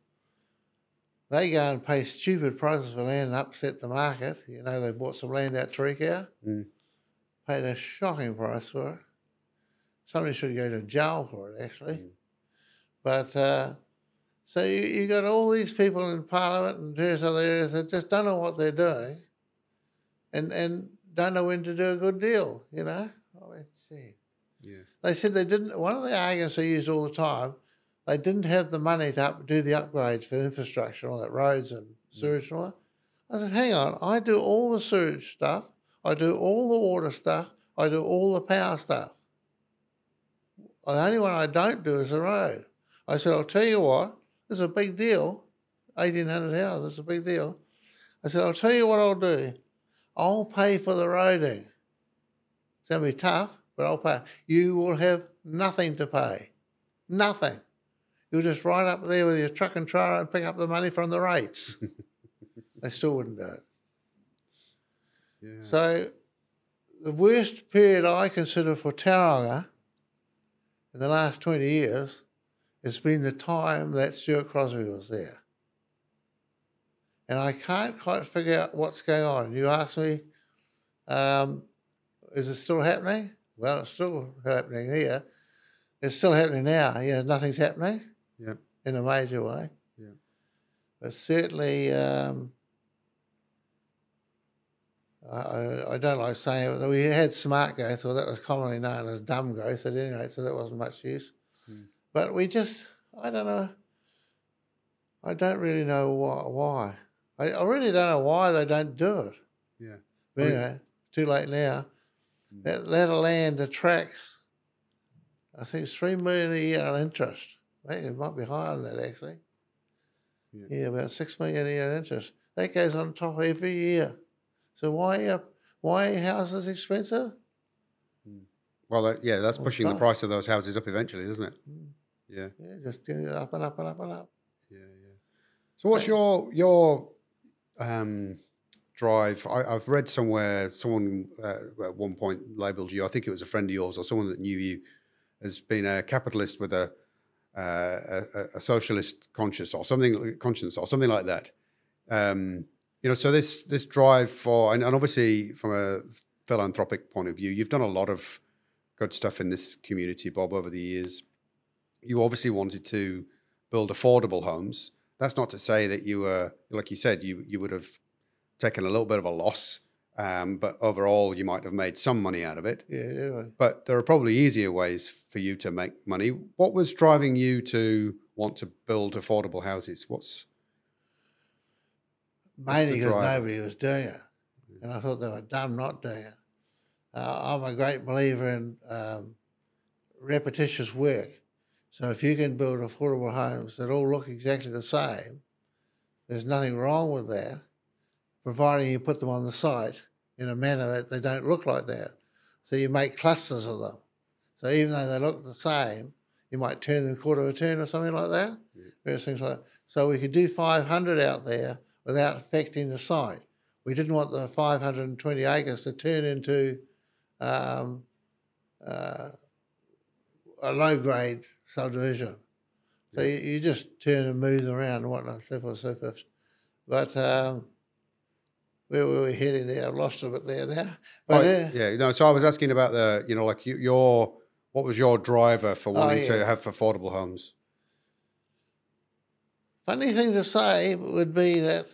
They go and pay stupid prices for land and upset the market. You know, they bought some land out Tauriko, Mm. paid a shocking price for it. Somebody should go to jail for it, actually. But uh, so you, you got all these people in Parliament and various other areas that just don't know what they're doing, and and don't know when to do a good deal. You know, oh, Let's see. Yeah. They said they didn't. One of the arguments they used all the time, they didn't have the money to up, do the upgrades for infrastructure, all that roads and mm. sewage and all that. I said, hang on, I do all the sewage stuff, I do all the water stuff, I do all the power stuff. The only one I don't do is the road. I said, I'll tell you what, this is a big deal. 1,800 houses it's a big deal. I said, I'll tell you what I'll do. I'll pay for the roading. It's going to be tough, but I'll pay. You will have nothing to pay. Nothing. You'll just ride up there with your truck and trailer and pick up the money from the rates. [LAUGHS] they still wouldn't do it. Yeah. So, the worst period I consider for Tauranga in the last 20 years has been the time that Stuart Crosby was there. And I can't quite figure out what's going on. You ask me, um, is it still happening? Well, it's still happening here. It's still happening now. You know, nothing's happening Yeah. in a major way. Yeah. But certainly, um, I, I, don't like saying it. but We had smart growth, or that was commonly known as dumb growth at any rate, so that wasn't much use. Hmm. But we just, I don't know. I don't really know why. why. I, I really don't know why they don't do it. Yeah. But Well, anyway, too late now. Hmm. That, that land attracts, I think it's three million a year on interest. It might be higher than that actually. Yeah. Yeah, about six million a year in interest. That goes on top every year. So why are why are houses expensive? Well, that, yeah, that's Well, pushing the price of those houses up eventually, isn't it? Mm. Yeah. Yeah, just up and up and up and up. Yeah, yeah. So, what's your your um, drive? I, I've read somewhere someone uh, at one point labelled you. I think it was a friend of yours or someone that knew you as being a capitalist with a uh, a- a socialist conscience or something conscience or something like that. Um, you know, so this this drive for and, and obviously from a philanthropic point of view, you've done a lot of good stuff in this community, Bob, over the years. You obviously wanted to build affordable homes. That's not to say that you were, like you said, you you would have taken a little bit of a loss, um, but overall you might have made some money out of it. Yeah. But there are probably easier ways for you to make money. What was driving you to want to build affordable houses? What's Mainly because nobody was doing it. And I thought they were dumb not doing it. Uh, I'm a great believer in um, repetitious work. So if you can build affordable homes that all look exactly the same, there's nothing wrong with that, providing you put them on the site in a manner that they don't look like that. So you make clusters of them. So even though they look the same, you might turn them a quarter of a turn or something like that. Various things like that. So we could do 500 out there without affecting the site. We didn't want the 520 acres to turn into um, uh, a low grade subdivision. So you, you just turn and move around and whatnot, so forth, so forth. But um, where were we heading there? I've lost a bit there now. But Oh, uh, yeah, no. So I was asking about the, you know, like you, your, what was your driver for wanting Oh, yeah. to have affordable homes? funny thing to say would be that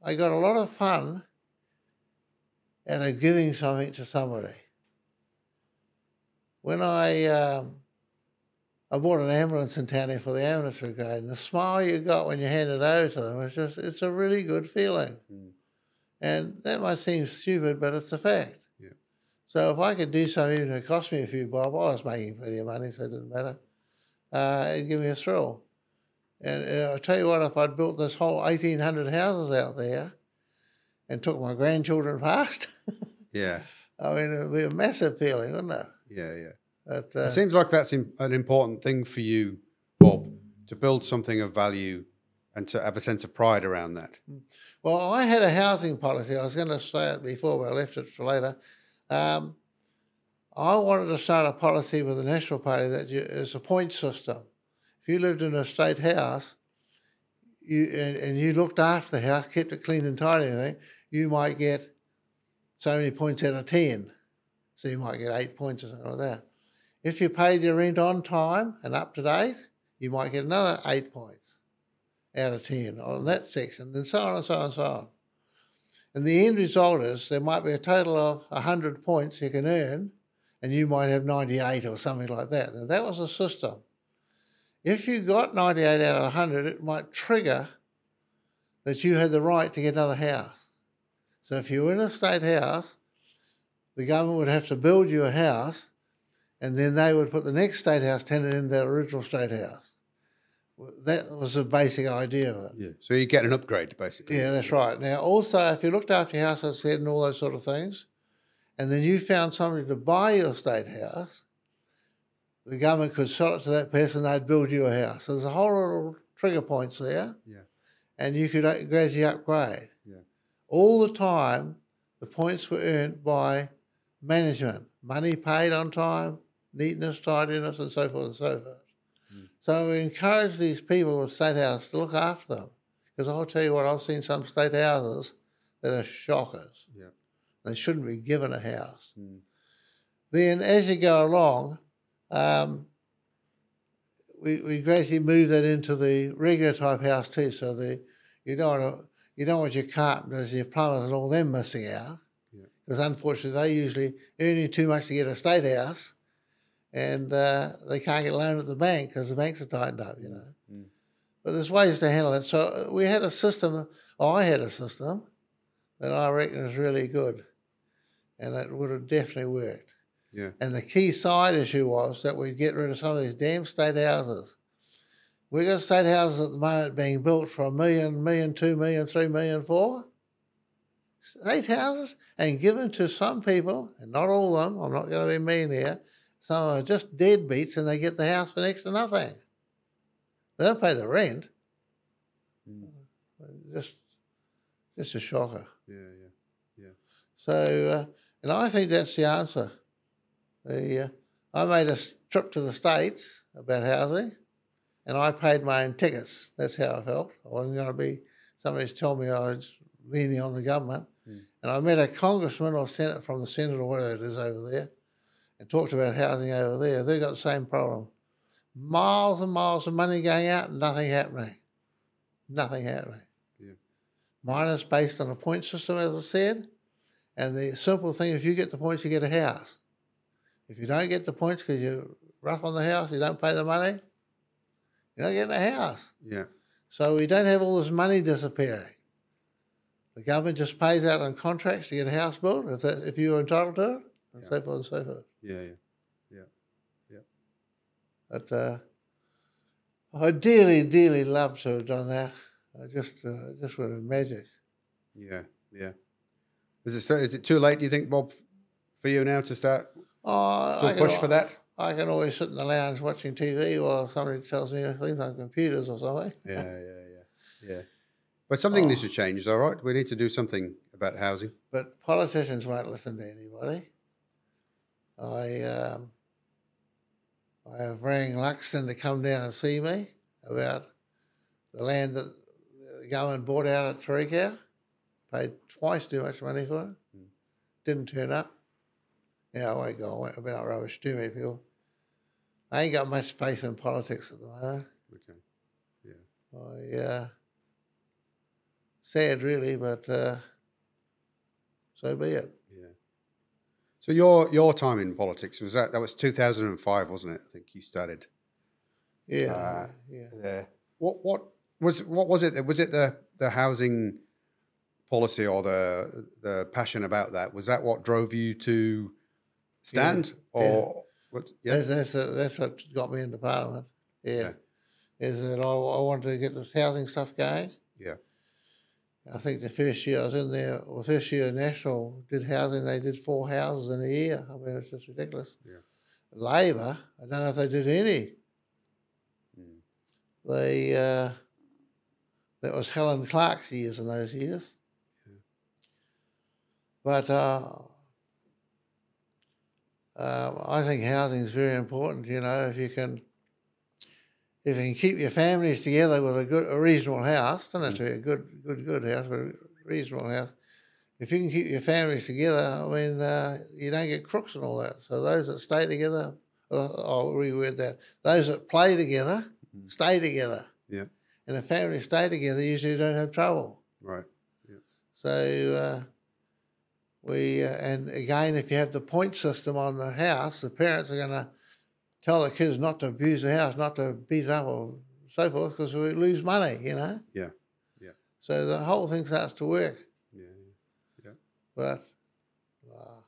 I got a lot of fun out of giving something to somebody. When I um, I bought an ambulance in town here for the ambulance brigade, and the smile you got when you handed it over to them was just it's a really good feeling. Mm. And that might seem stupid, but it's a fact. Yeah. So if I could do something it cost me a few bob, I was making plenty of money, so it didn't matter. Uh, it'd give me a thrill. And uh, I'll tell you what, if I'd built this whole 1,800 houses out there and took my grandchildren [LAUGHS] past, Yeah, I mean, it would be a massive feeling, wouldn't it? yeah, yeah. But, uh, It seems like that's im- an important thing for you, Bob, to build something of value and to have a sense of pride around that. Well, I had a housing policy. I was going to say it before, but I left it for later. Um, I wanted to start a policy with the National Party that you, is a point system. If you lived in a state house, you and, and you looked after the house, kept it clean and tidy, and everything, you might get so many points out of ten. So you might get eight points or something like that. If you paid your rent on time and up to date, you might get another eight points out of 10 on that section, and so on and so on and so on. And the end result is there might be a total of 100 points you can earn, and you might have 98 or something like that. And that was a system. If you got 98 out of 100, it might trigger that you had the right to get another house. So if you were in a state house, the government would have to build you a house, and then they would put the next state house tenant in that original state house. That was the basic idea of it. Yeah. So you get an upgrade, basically. Yeah, that's right. Now, also, if you looked after your house, as I said, and all those sort of things, and then you found somebody to buy your state house, the government could sell it to that person, they'd build you a house. So there's a whole lot of trigger points there, Yeah. and you could uh, gradually upgrade. Yeah. All the time, the points were earned by management, money paid on time, neatness, tidiness, and so forth and so forth. So we encourage these people with state houses to look after them. Because I'll tell you what, I've seen some state houses that are shockers. Yeah. They shouldn't be given a house. Mm. Then, as you go along, um, we, we gradually move that into the regular type house too. So the you don't want to, you don't want your carpenters, your plumbers, and all them missing out. Yeah. Because unfortunately, they usually earning too much to get a state house, and uh, they can't get a loan at the bank because the banks are tightened up. You know. Mm. But there's ways to handle it. So uh, we had a system. Oh, I had a system that I reckon is really good, and it would have definitely worked. Yeah. And the key side issue was that we'd get rid of some of these damn state houses. We've got state houses at the moment being built for a million, million, two million, three million, four. State houses and given to some people, and not all of them, I'm not going to be mean here, some are just deadbeats and they get the house for next to nothing. They don't pay the rent. Mm. Just, just a shocker. Yeah. Yeah. Yeah. So, uh, and I think that's the answer. The, uh, I made a trip to the States about housing and I paid my own tickets. That's how I felt. I wasn't going to be, somebody's told me I was leaning on the government. Mm. And I met a congressman or senator from the Senate or whatever it is over there and talked about housing over there. They've got the same problem. Miles and miles of money going out, nothing happening. Nothing happening. Yeah. Mine is based on a point system, as I said. And the simple thing, if you get the points, you get a house. If you don't get the points because you're rough on the house, you don't pay the money, you're not getting a house. Yeah. So we don't have all this money disappearing. The government just pays out on contracts to get a house built if, that, if you're entitled to it, and Yeah. so forth and so forth. Yeah. Yeah. Yeah, yeah. But uh, I dearly, dearly love to have done that. I just, uh, just would have magic. Yeah. Yeah. Is it is it too late? Do you think, Bob, for you now to start Oh, I push al- for that? I can always sit in the lounge watching TV while somebody tells me things on computers or something. Yeah. Yeah. Yeah. Yeah. [LAUGHS] But something needs Oh. to change, all right. We need to do something about housing. But politicians won't listen to anybody. I um, I have rang Luxon to come down and see me about the land that the government bought out at Tauriko. Paid twice too much money for it. Mm. Didn't turn up. Yeah, I won't go. I've been out rubbish too many people. I ain't got much faith in politics at the moment. Okay. Yeah. I uh, sad really, but uh, so be it. Yeah. So your your time in politics was that that was two thousand and five, wasn't it? I think you started. Yeah, Uh, yeah. there. What what was what was it? Was it the the housing policy or the the passion about that? Was that what drove you to stand, Yeah. or what? Yeah, That's that's, that's what got me into Parliament. Yeah, is that I, I wanted to get this housing stuff going. yeah, I think the first year I was in there, well, first year National did housing, they did four houses in a year. I mean, it's just ridiculous. Yeah. Labour, I don't know if they did any. Mm. They, uh, That was Helen Clark's years in those years. But uh, um, I think housing is very important. You know, if you can, if you can keep your families together with a good, a reasonable house, doesn't have to be a good, good, good house, but a reasonable house. If you can keep your families together, I mean, uh, you don't get crooks and all that. So those that stay together, uh, I'll reword that. Those that play together stay together, Yeah. and if families stay together, usually don't have trouble. Right. So uh, we, uh, and again, if you have the point system on the house, the parents are going to tell the kids not to abuse the house, not to beat up or so forth, because we lose money, you know. Yeah. Yeah. So the whole thing starts to work, Yeah. but uh,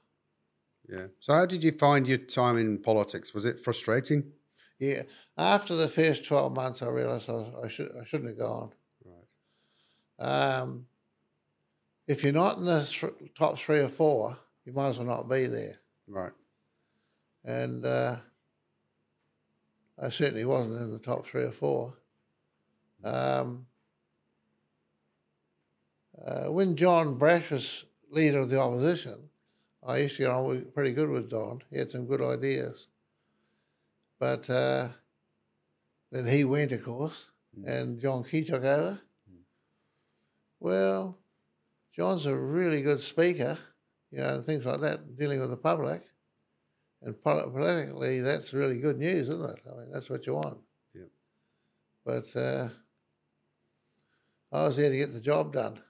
Yeah. So, how did you find your time in politics? Was it frustrating? yeah, after the first twelve months, I realised I, was- I should I shouldn't have gone. Right. Um, if you're not in the th- top three or four, you might as well not be there. Right. and uh, I certainly wasn't in the top three or four. Um, uh, when Don Brash was leader of the opposition, I used to get on pretty good with Don. He had some good ideas, but uh, then he went, of course, and John Key took over. Well, John's a really good speaker, you know, and things like that, dealing with the public. And politically, that's really good news, isn't it? I mean, that's what you want. Yep. But uh, I was there to get the job done,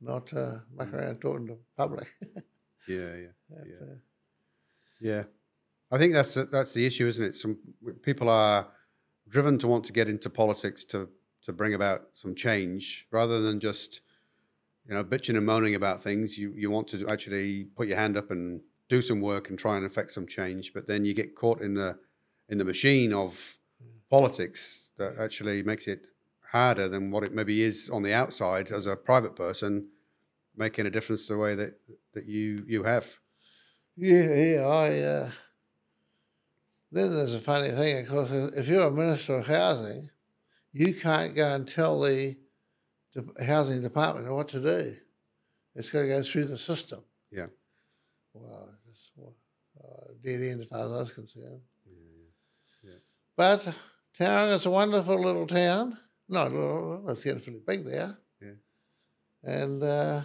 not uh, muck around talking to the public. [LAUGHS] Yeah. Yeah. [LAUGHS] But, Yeah. uh, Yeah, I think that's that's the issue, isn't it? Some people are driven to want to get into politics to to bring about some change, rather than just you know bitching and moaning about things. You you want to actually put your hand up and do some work and try and affect some change. But then you get caught in the in the machine of politics that actually makes it harder than what it maybe is on the outside as a private person, making a difference the way that that you you have. Yeah, yeah. I uh, then there's a funny thing, of course. If you're a minister of housing, you can't go and tell the, the housing department what to do. It's got to go through the system. Yeah. Well, dead end as far as I was concerned. Yeah. But Tauranga is a wonderful little town. Not little, it's getting pretty big there. Yeah. And uh,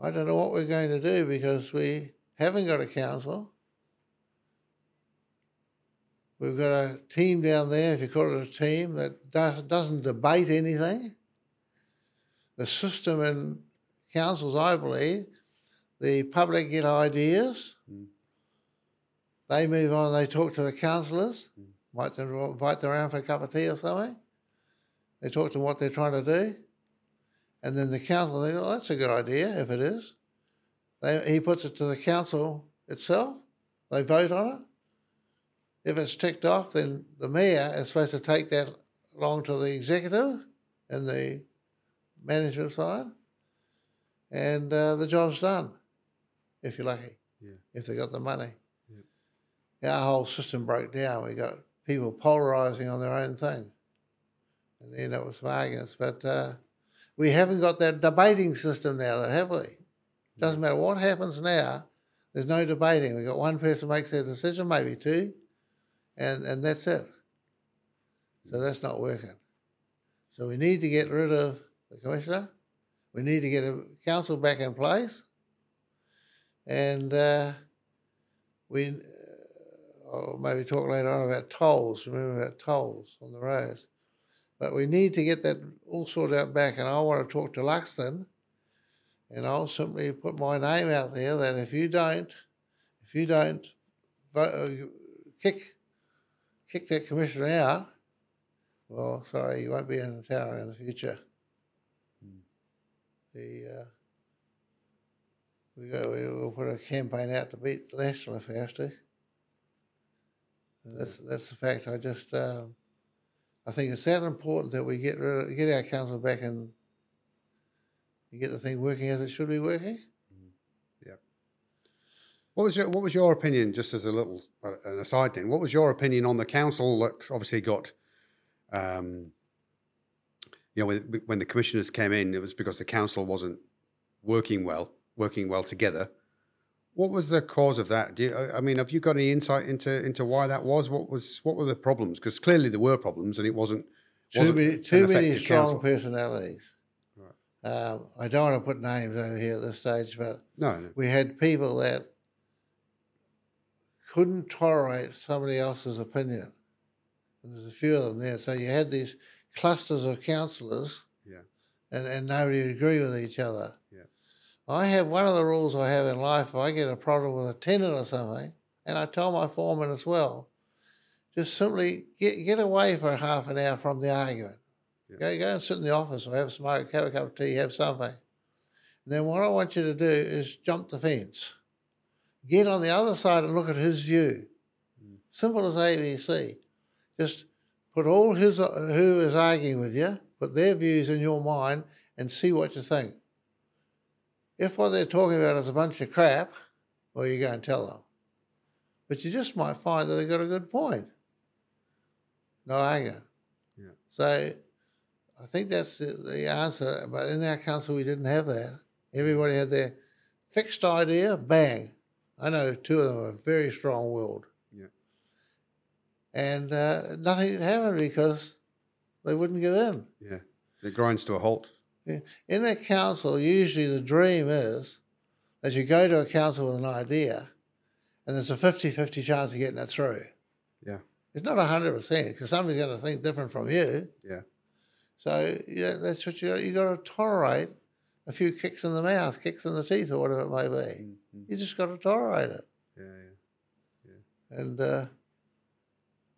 I don't know what we're going to do because we haven't got a council. We've got a team down there, if you call it a team, that does, doesn't debate anything. The system in councils, I believe, the public get ideas. Mm. They move on, they talk to the councillors, might them, invite them around for a cup of tea or something. They talk to what they're trying to do. And then the council, they go, oh, that's a good idea, if it is. They, he puts it to the council itself. They vote on it. If it's ticked off, then the mayor is supposed to take that along to the executive and the management side. And uh, the job's done, if you're lucky, Yeah. if they got the money. Yep. Our whole system broke down. We got people polarising on their own thing. And then it was some arguments. But uh, we haven't got that debating system now, though, have we? Doesn't matter what happens now, there's no debating. We've got one person makes their decision, maybe two, and, and that's it. So that's not working. So we need to get rid of the commissioner. We need to get a council back in place. And uh, we, uh, I'll maybe talk later on about tolls. Remember about tolls on the roads. But we need to get that all sorted out back. And I want to talk to Luxon, and I'll simply put my name out there that if you don't, if you don't vote, uh, kick, kick that commissioner out, well, sorry, you won't be in the tower in the future. The uh, we go, we'll put a campaign out to beat National if we have to. That's that's the fact. I just uh, I think it's that important that we get rid of, get our council back and get the thing working as it should be working. What was your What was your opinion? Just as a little uh, an aside thing, what was your opinion on the council that obviously got um, you know, when, when the commissioners came in, it was because the council wasn't working well, working well together. What was the cause of that? Do you, I mean, have you got any insight into into why that was? What was what were the problems? Because clearly there were problems, and it wasn't too wasn't many, an too many strong personalities. Um, I don't want to put names over here at this stage, but No, no. we had people that couldn't tolerate somebody else's opinion. And there's a few of them there. So you had these clusters of councillors Yeah. and, and nobody would agree with each other. I have one of the rules I have in life if I get a problem with a tenant or something, and I tell my foreman as well, just simply get get away for half an hour from the argument. Yeah. Go go and sit in the office or have a smoke, have a cup of tea, have something. And then what I want you to do is jump the fence. Get on the other side and look at his view. Mm. Simple as ABC. Just put all his who is arguing with you, put their views in your mind, and see what you think. If what they're talking about is a bunch of crap, well, you go and tell them. But you just might find that they've got a good point. No arguing. Yeah. So I think that's the, the answer. But in our council, we didn't have that. Everybody had their fixed idea, bang. I know two of them are very strong willed. Yeah. And uh, nothing happened because they wouldn't give in. Yeah. It grinds to a halt. Yeah. In a council, usually the dream is that you go to a council with an idea and there's a 50 50 chance of getting it through. Yeah. It's not 100% because somebody's going to think different from you. Yeah. So yeah, that's what you you got to tolerate a few kicks in the mouth, kicks in the teeth, or whatever it may be. Mhm. You just got to tolerate it. Yeah. Yeah. And uh,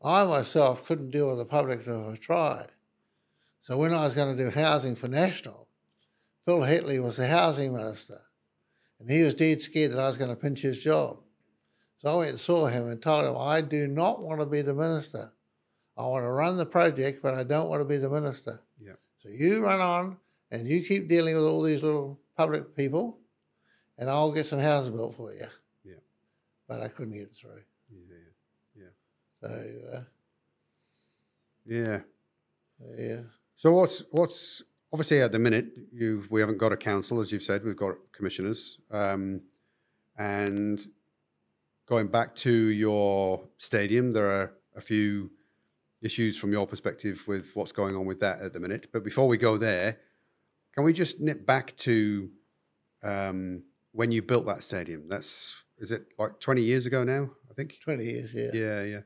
I myself couldn't deal with the public if I tried. So when I was going to do housing for National, Phil Heatley was the housing minister. And he was dead scared that I was going to pinch his job. So I went and saw him and told him, I do not want to be the minister. I want to run the project, but I don't want to be the minister. Yeah. So you run on and you keep dealing with all these little public people, and I'll get some houses built for you. Yeah. But I couldn't get it through. Yeah. So, uh, Yeah. yeah. So what's what's obviously at the minute you we haven't got a council as you've said we've got commissioners um, and going back to your stadium there are a few issues from your perspective with what's going on with that at the minute but before we go there can we just nip back to um, when you built that stadium that's is it like 20 years ago now I think 20 years, yeah. yeah, yeah.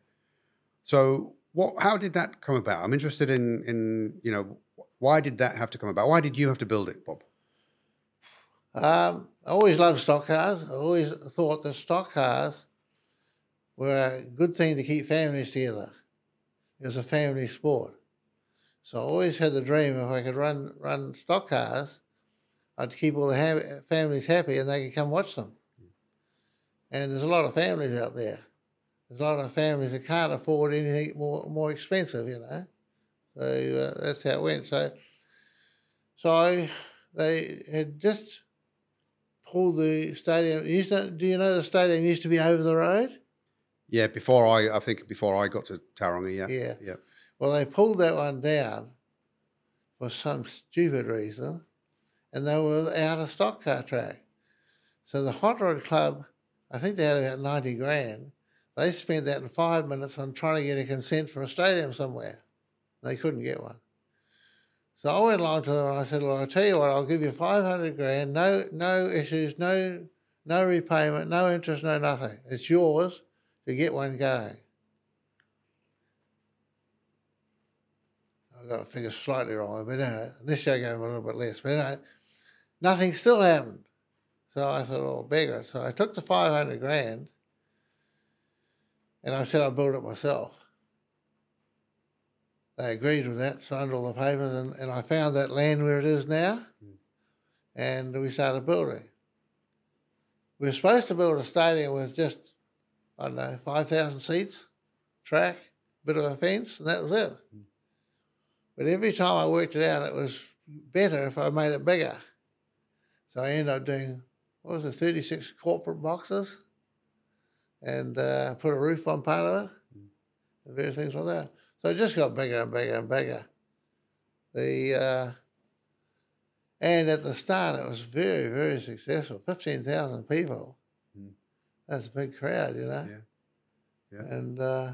So, what? How did that come about? I'm interested in, in you know, why did that have to come about? Why did you have to build it, Bob? Um, I always loved stock cars. I always thought that stock cars were a good thing to keep families together. It was a family sport. So I always had the dream if I could run run stock cars, I'd keep all the ha- families happy and they could come watch them. And there's a lot of families out there. There's a lot of families that can't afford anything more more expensive, you know. So uh, that's how it went. So, so they had just pulled the stadium. To, do you know the stadium used to be over the road? Yeah, before I, I think before I got to Tauranga. Yeah, Yeah. yeah, Well, they pulled that one down for some stupid reason, and they were out of stock car track. So the Hot Rod Club, I think they had about 90 grand. They spent that in five minutes on trying to get a consent for a stadium somewhere. They couldn't get one. So I went along to them and I said, Well, I'll tell you what, I'll give you 500 grand, no, no issues, no, no repayment, no interest, no nothing. It's yours to get one going. I got a figure slightly wrong, but anyway, initially I gave him a little bit less. But anyway, nothing still happened. So I thought, oh, beggar. So I took the 500 grand and I said I'd build it myself. They agreed with that, signed all the papers, and, and I found that land where it is now, and we started building. We were supposed to build a stadium with just, I don't know, 5,000 seats, track, bit of a fence, and that was it. But every time I worked it out, it was better if I made it bigger. So I ended up doing, what was it, 36 corporate boxes and uh, put a roof on part of it and various things like that. So it just got bigger and bigger and bigger. The uh, and at the start it was very very successful. Fifteen thousand people. Mm. That's a big crowd, you know. Yeah. Yeah. And uh,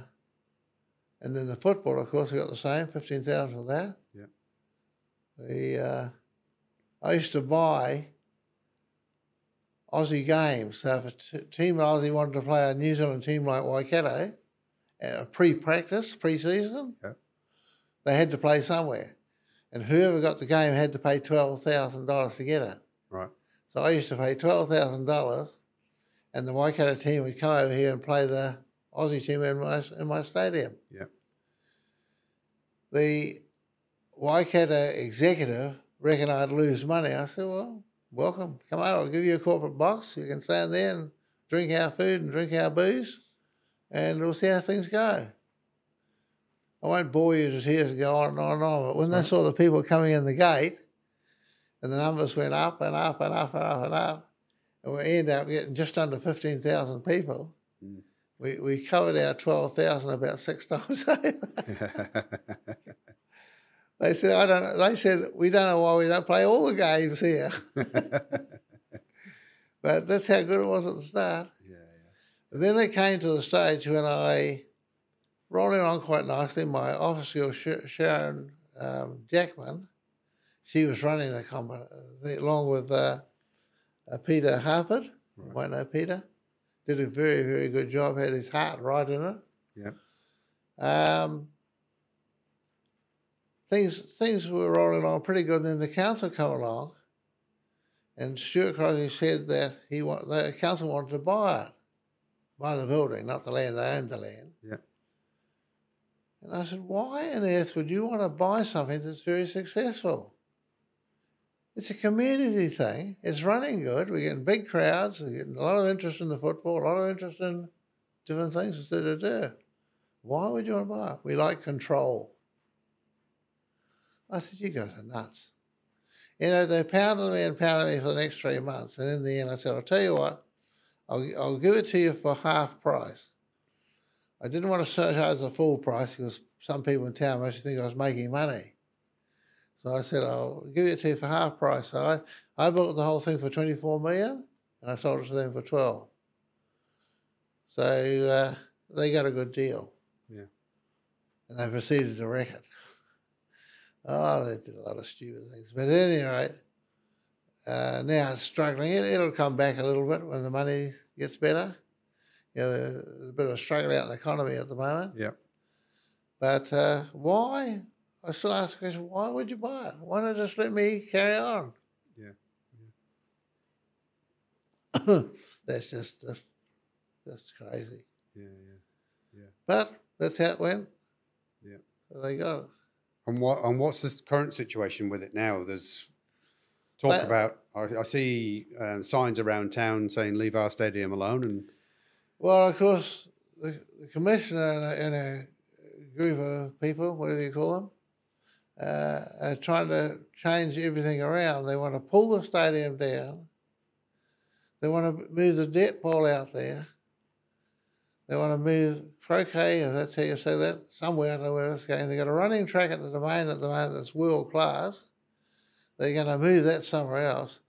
and then the football, of course, we got the same fifteen thousand for that. Yeah. The uh, I used to buy Aussie games. So if a t- team in Aussie wanted to play a New Zealand team like Waikato, uh, pre-practice, pre-season, Yeah. they had to play somewhere, and whoever got the game had to pay twelve thousand dollars to get it. Right. So I used to pay twelve thousand dollars, and the Waikato team would come over here and play the Aussie team in my in my stadium. Yeah. The Waikato executive reckoned I'd lose money. I said, "Well, welcome, come over. I'll give you a corporate box. You can stand there and drink our food and drink our booze, and we'll see how things go." I won't bore you to tears and go on and on and on, but when they saw the people coming in the gate, and the numbers went up and up and up and up and up, and we ended up getting just under 15,000 people. Mm. We, we covered our 12,000 about six times [LAUGHS] over. [LAUGHS] they said, I don't know. They said, we don't know why we don't play all the games here. [LAUGHS] but that's how good it was at the start. yeah. And then it came to the stage when I, rolling on quite nicely, my office girl, Sharon um, Jackman, she was running the company along with uh, uh, Peter Harford. You Right. might know Peter. Did a very, very good job, had his heart right in it. Yeah. Um, things things were rolling along pretty good. And then the council come along, and Stuart Crosby said that he wa- the council wanted to buy it, buy the building, not the land. They owned the land. Yeah. And I said, why on earth would you want to buy something that's very successful? It's a community thing. It's running good. We're getting big crowds. We're getting a lot of interest in the football, a lot of interest in different things instead of do. Why would you want to buy it? We like control. I said, you guys are nuts. You know, they pounded me and pounded me for the next three months. And in the end, I said, I'll tell you what, I'll, I'll give it to you for half price. I didn't want to charge the full price because some people in town must think I was making money. So I said, I'll give it to you for half price. So I, I bought the whole thing for 24 million and I sold it to them for 12. So uh, they got a good deal. Yeah. And they proceeded to wreck it. Oh, they did a lot of stupid things. But at any rate, uh, now struggling. It, it'll come back a little bit when the money gets better. You know, there's a bit of a struggle out in the economy at the moment. Yep. But uh, why? I still ask the question, why would you buy it? Why not just let me carry on? Yeah. [COUGHS] that's just that's, that's crazy. Yeah. Yeah. But that's how it went. Yeah. So they got it. And what and what's the current situation with it now? There's talk Well- about. I, I see um, signs around town saying "Leave our stadium alone," and Well, of course, the, the commissioner and a, and a group of people, whatever you call them, uh, are trying to change everything around. They want to pull the stadium down. They want to move the debt pole out there. They want to move croquet, if that's how you say that, somewhere. I don't know where it's going. They've got a running track at the domain at the moment that's world class. They're going to move that somewhere else.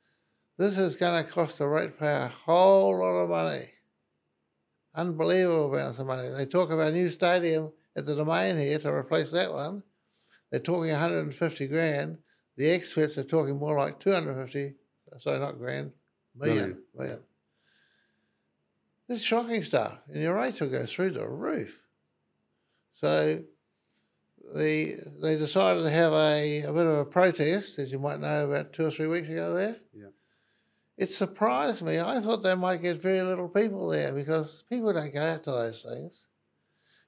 This is going to cost the ratepayer a whole lot of money unbelievable amounts of money. They talk about a new stadium at the domain here to replace that one. They're talking 150 grand. The experts are talking more like 250. Sorry, not grand, million. Million, million. Is shocking stuff, and your rates will go through the roof. So the they decided to have a, a bit of a protest, as you might know, about two or three weeks ago there. Yeah. It surprised me. I thought they might get very little people there because people don't go out to those things.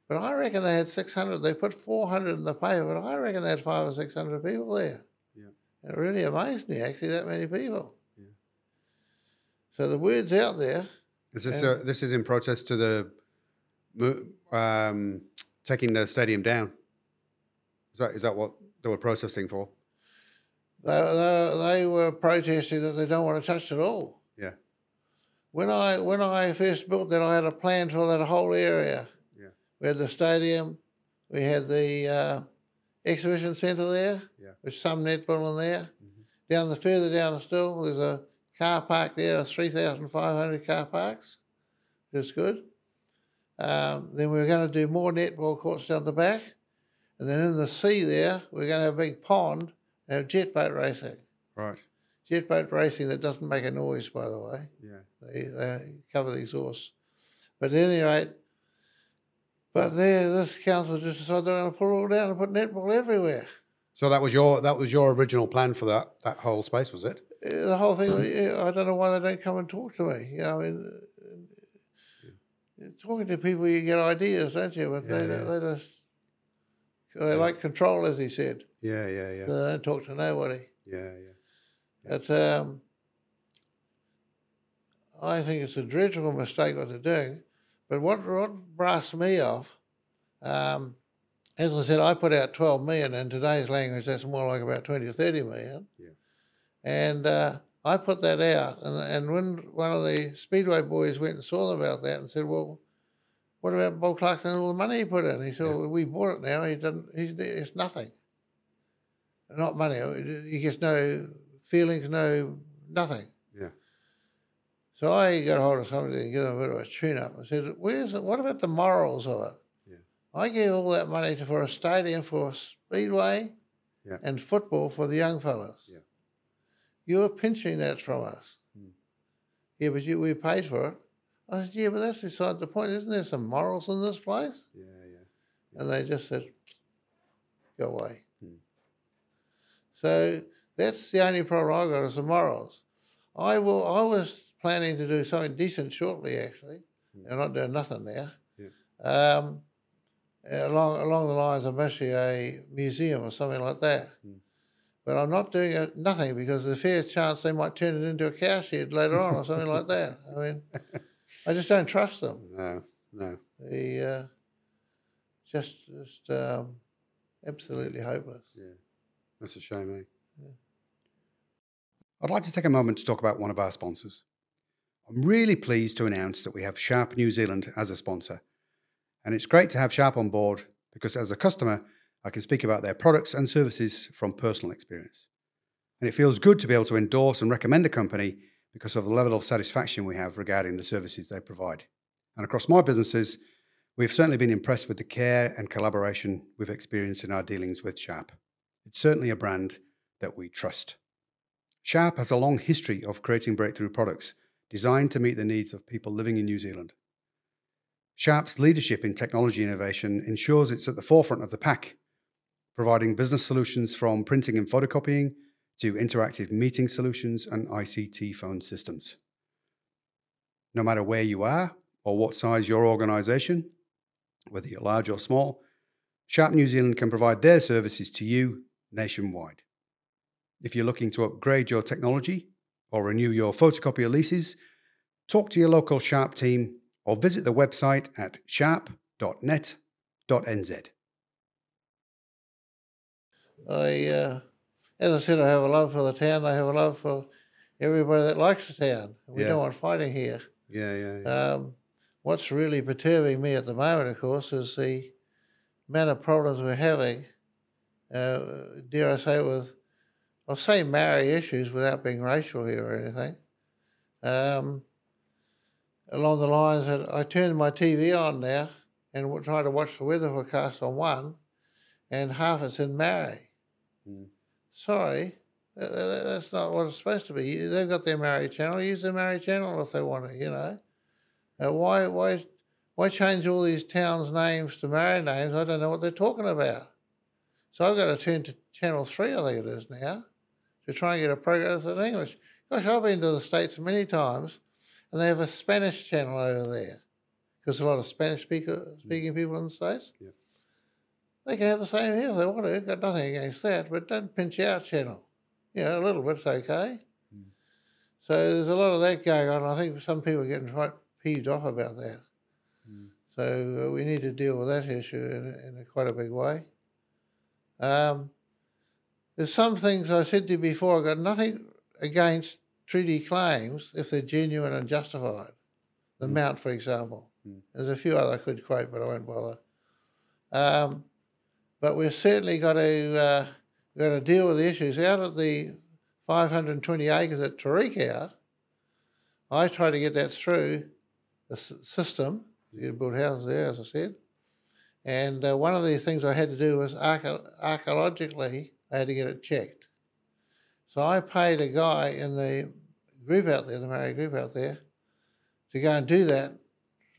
But I reckon they had 600. They put 400 in the paper, but I reckon they had five or 600 people there. Yeah. It really amazed me, actually, that many people. Yeah. So the word's out there. Is this And- uh, this is in protest to the um, taking the stadium down? Is that is that what they were protesting for? They, they, they were protesting that they don't want to touch it at all. Yeah. When I when I first built that, I had a plan for that whole area. Yeah. We had the stadium, we had the uh, exhibition centre there, Yeah. with some netball in there. Mhm. Down the further down the still, there's a car park there, of 3,500 car parks. That's good. Um, then we're going to do more netball courts down the back. And then in the sea there, we're going to have a big pond and have jet boat racing. Right. Jet boat racing that doesn't make a noise, by the way. Yeah. They, they cover the exhaust. But at any rate, but there, this council just decided they're going to pull it all down and put netball everywhere. So that was your that was your original plan for that that whole space, was it? Uh, The whole thing, I don't know why they don't come and talk to me. You know, I mean, uh, talking to people, you get ideas, don't you? But they, Yeah, yeah. they just, they like control, as he said. Yeah, yeah, yeah, So they don't talk to nobody. yeah, yeah. But um, I think it's a dreadful mistake what they're doing. But what, what brassed me off, um, as I said, I put out 12 million. In today's language, that's more like about 20 or 30 million. Yeah. And uh, I put that out. And, and when one of the Speedway boys went and saw about that and said, well, what about Bob Clarkson and all the money he put in? He said, well, we bought it now. He doesn't, he's, it's nothing. Not money. He gets no feelings, no nothing. Yeah. So I got hold of somebody and give them a bit of a tune up. I said, Where's it? What about the morals of it? Yeah. I gave all that money to, for a stadium for Speedway Yeah. and football for the young fellas. Yeah. You were pinching that from us. Hmm. Yeah, but you, we paid for it. I said, Yeah, but that's beside the point. Isn't there some morals in this place? Yeah, yeah. And they just said, Go away. Hmm. So that's the only problem I've got is the morals. I will. I was planning to do something decent shortly, actually. Hmm. I'm not doing nothing now. Yeah. Um, along along the lines of actually a museum or something like that. Hmm. But I'm not doing it, nothing because the fair chance they might turn it into a cow shed later on or something like that. I mean, I just don't trust them. [LAUGHS] No, no. The uh, just just um, absolutely hopeless. Yeah. That's a shame, eh? I'd like to take a moment to talk about one of our sponsors. I'm really pleased to announce that we have Sharp New Zealand as a sponsor. And it's great to have Sharp on board because as a customer, I can speak about their products and services from personal experience. And it feels good to be able to endorse and recommend a company because of the level of satisfaction we have regarding the services they provide. And across my businesses, we've certainly been impressed with the care and collaboration we've experienced in our dealings with Sharp. It's certainly a brand that we trust. Sharp has a long history of creating breakthrough products designed to meet the needs of people living in New Zealand. Sharp's leadership in technology innovation ensures it's at the forefront of the pack, providing business solutions from printing and photocopying to interactive meeting solutions and ICT phone systems. No matter where you are or what size your organization, whether you're large or small, Sharp New Zealand can provide their services to you nationwide. If you're looking to upgrade your technology or renew your photocopier leases, talk to your local Sharp team or visit the website at sharp.net.nz. I, uh, as I said, I have a love for the town. I have a love for everybody that likes the town. We Yeah. don't want fighting here. Yeah, yeah, yeah. Um, what's really perturbing me at the moment, of course, is the amount of problems we're having. Uh, dare I say, with I'll say Maori issues without being racial here or anything. Um, along the lines that I turn my TV on now and try to watch the weather forecast on one, and half it's in Maori. Mm. Sorry, tha- tha- that's not what it's supposed to be. They've got their Maori channel. Use their Maori channel if they want to. You know, uh, why why why change all these towns' names to Maori names? I don't know what they're talking about. So I've got to turn to Channel Three, I think it is now, to try and get a program in English. Gosh, I've been to the States many times, and they have a Spanish channel over there because a lot of Spanish speaking people in the States. Yeah. They can have the same here if they want to. Got nothing against that, but don't pinch our channel. You know, a little bit's okay. Mm. So there's a lot of that going on. I think some people are getting quite peeved off about that. Mm. So uh, we need to deal with that issue in, in a quite a big way. Um, there's some things I said to you before. I've got nothing against treaty claims if they're genuine and justified. The Mm. Mount, for example. Mm. There's a few other I could quote, but I won't bother. Um, but we've certainly got to uh, got to deal with the issues. Out of the 520 acres at Tauriko, I tried to get that through the system. You build houses there, as I said. And uh, one of the things I had to do was archae- archaeologically, I had to get it checked. So I paid a guy in the group out there, the Murray group out there, to go and do that,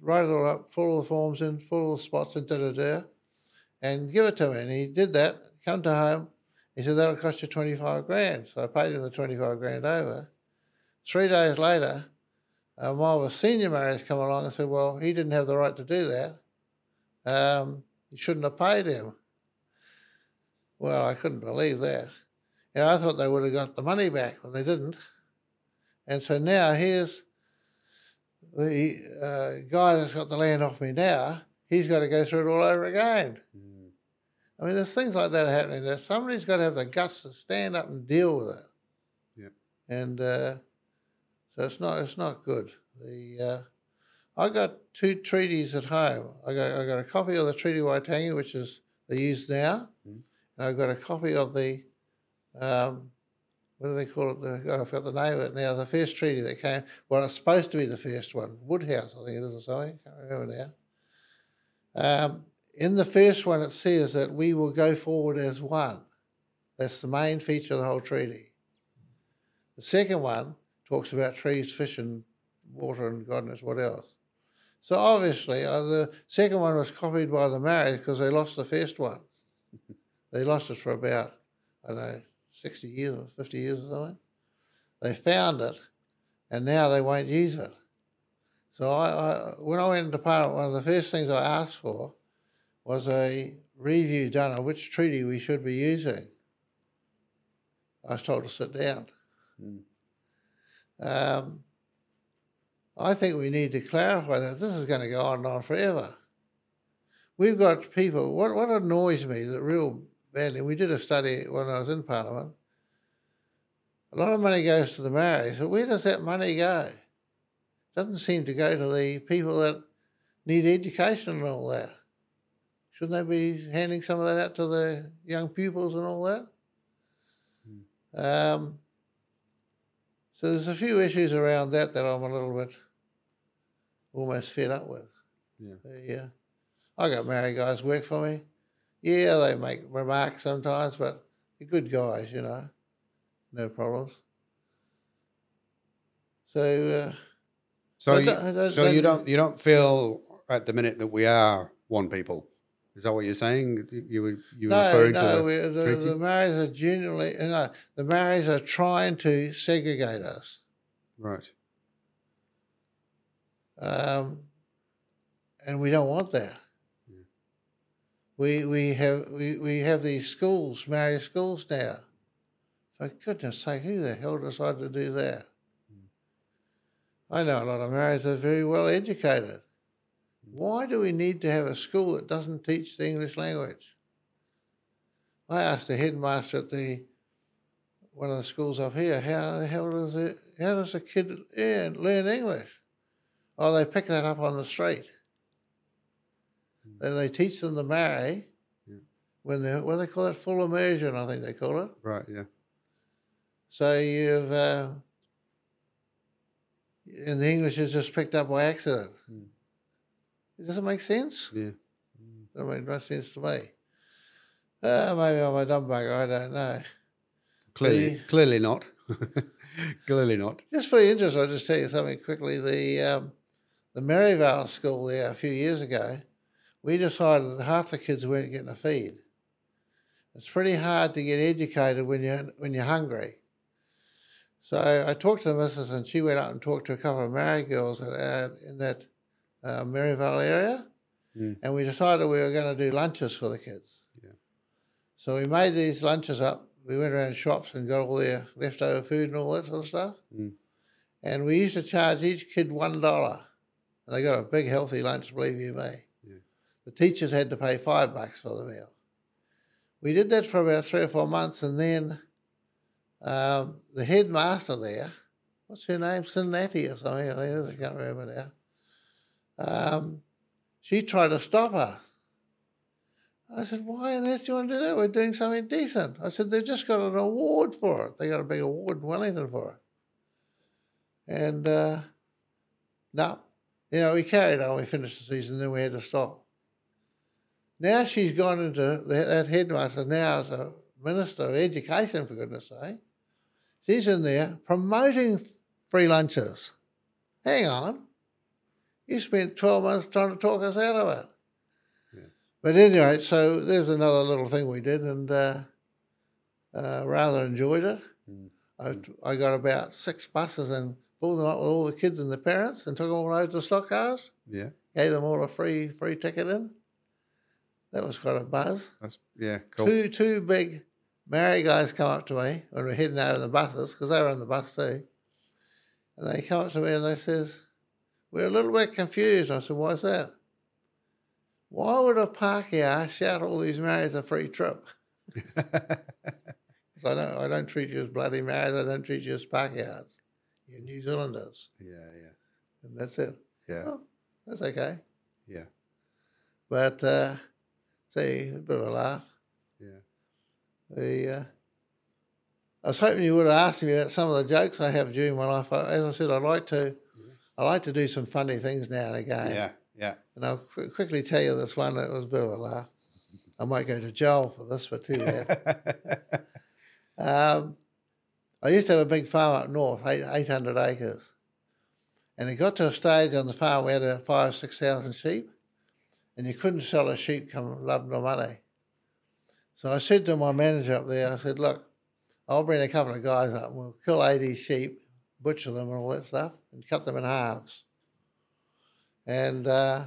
write it all up, fill all the forms in, fill all the spots in, da da da, and give it to me. And he did that, come to home. He said, that'll cost you 25 grand. So I paid him the 25 grand over. Three days later, one of the senior Maoris come along and said, well, he didn't have the right to do that. Um, you shouldn't have paid him. Well, I couldn't believe that. You know, I thought they would have got the money back, but they didn't. And so now here's the uh, guy that's got the land off me now. He's got to go through it all over again. Mm. I mean, there's things like that happening. That somebody's got to have the guts to stand up and deal with it. Yep. And uh, so it's not it's not good. The uh, I got two treaties at home. I got I got a copy of the Treaty Waitangi, which is they use now, Mm. and I've got a copy of the um, what do they call it? God, I forgot the name of it now. The first treaty that came. Well, it's supposed to be the first one. Woodhouse, I think it is, or something. I can't remember now. Um, in the first one, it says that we will go forward as one. That's the main feature of the whole treaty. The second one talks about trees, fish, and water, and God knows what else. So obviously, uh, the second one was copied by the Maoris because they lost the first one. [LAUGHS] they lost it for about, I don't know, 60 years or 50 years or something. They found it, and now they won't use it. So I, I, when I went into Parliament, one of the first things I asked for was a review done on which treaty we should be using. I was told to sit down. Mm. Um, I think we need to clarify that this is going to go on and on forever. We've got people, what, what annoys me that real badly, we did a study when I was in Parliament. A lot of money goes to the Maoris, but where does that money go? It doesn't seem to go to the people that need education and all that. Shouldn't they be handing some of that out to the young pupils and all that? Um, so there's a few issues around that that I'm a little bit almost fed up with. Yeah. Yeah, I got Maori guys work for me. Yeah, they make remarks sometimes, but they're good guys, you know. No problems. So uh, So, you, so you don't you don't feel at the minute that we are one people. Is that what you're saying? You were you were no, referring no, to the, we, the, the Maoris are genuinely no, the Maoris are trying to segregate us. right? um, and we don't want that. We we have we, we have these schools, Maori schools now. For goodness sake, who the hell decided to do that? I know a lot of Maoris are very well educated. Why do we need to have a school that doesn't teach the English language? I asked the headmaster at the one of the schools up here, how the hell does it how does a kid learn, learn English? Oh, they pick that up on the street. They, they teach them the Maori Yeah. when they what they call it full immersion, I think they call it. Right. Yeah. So you've uh, and the English is just picked up by accident. Mm. Does it make sense? Yeah. Doesn't make no sense to me. Uh, maybe I'm a dumb bugger. I don't know. Clearly, The- clearly not. [LAUGHS] clearly not. Just for your interest, I'll just tell you something quickly. The um, the Merivale school there a few years ago, we decided that half the kids weren't getting a feed. It's pretty hard to get educated when you're when you're hungry. So I talked to the missus, and she went out and talked to a couple of Maori girls at, uh, in that uh, Merivale area, Mm. and we decided we were going to do lunches for the kids. Yeah. So we made these lunches up. We went around shops and got all their leftover food and all that sort of stuff. Mm. And we used to charge each kid one dollar. And they got a big healthy lunch, believe you me. Yeah. The teachers had to pay five bucks for the meal. We did that for about three or four months, and then um, the headmaster there, what's her name, Cincinnati or something, I think it is, I can't remember now. Um, she tried to stop us. I said, why on earth do you want to do that? We're doing something decent. I said, they've just got an award for it. They got a big award in Wellington for it. And uh, no, you know, we carried on. We finished the season, then we had to stop. Now she's gone into the, that headmaster now as a minister of education, for goodness sake. She's in there promoting free lunches. Hang on. You spent 12 months trying to talk us out of it. But anyway, so there's another little thing we did and uh, uh, rather enjoyed it. Mm. I, I got about six buses and filled them up with all the kids and the parents and took them all over to stock cars. Yeah. Gave them all a free free ticket in. That was quite a buzz. That's yeah, cool. Two two big Maori guys come up to me when we're heading out of the buses because they were on the bus too, and they come up to me and they says, "We're a little bit confused." I said, "Why's that?" Why would a Pākehā shout all these Maoris a free trip? [LAUGHS] so I don't, I don't treat you as bloody Maoris. I don't treat you as Pākehās. You're New Zealanders. Yeah, yeah. And that's it. Yeah. Oh, that's okay. Yeah. But, uh, see, a bit of a laugh. Yeah. The, uh, I was hoping you would have asked me about some of the jokes I have during my life. As I said, I'd like to. I like to do some funny things now and again. Yeah, yeah. And I'll qu- quickly tell you this one. It was a bit of a laugh. I might go to jail for this, but too bad. [LAUGHS] um, I used to have a big farm up north, eight, 800 acres. And it got to a stage on the farm we had about five, 6,000 sheep, and you couldn't sell a sheep come love no money. So I said to my manager up there, I said, look, I'll bring a couple of guys up we'll kill 80 sheep, butcher them and all that stuff, and cut them in halves. And uh,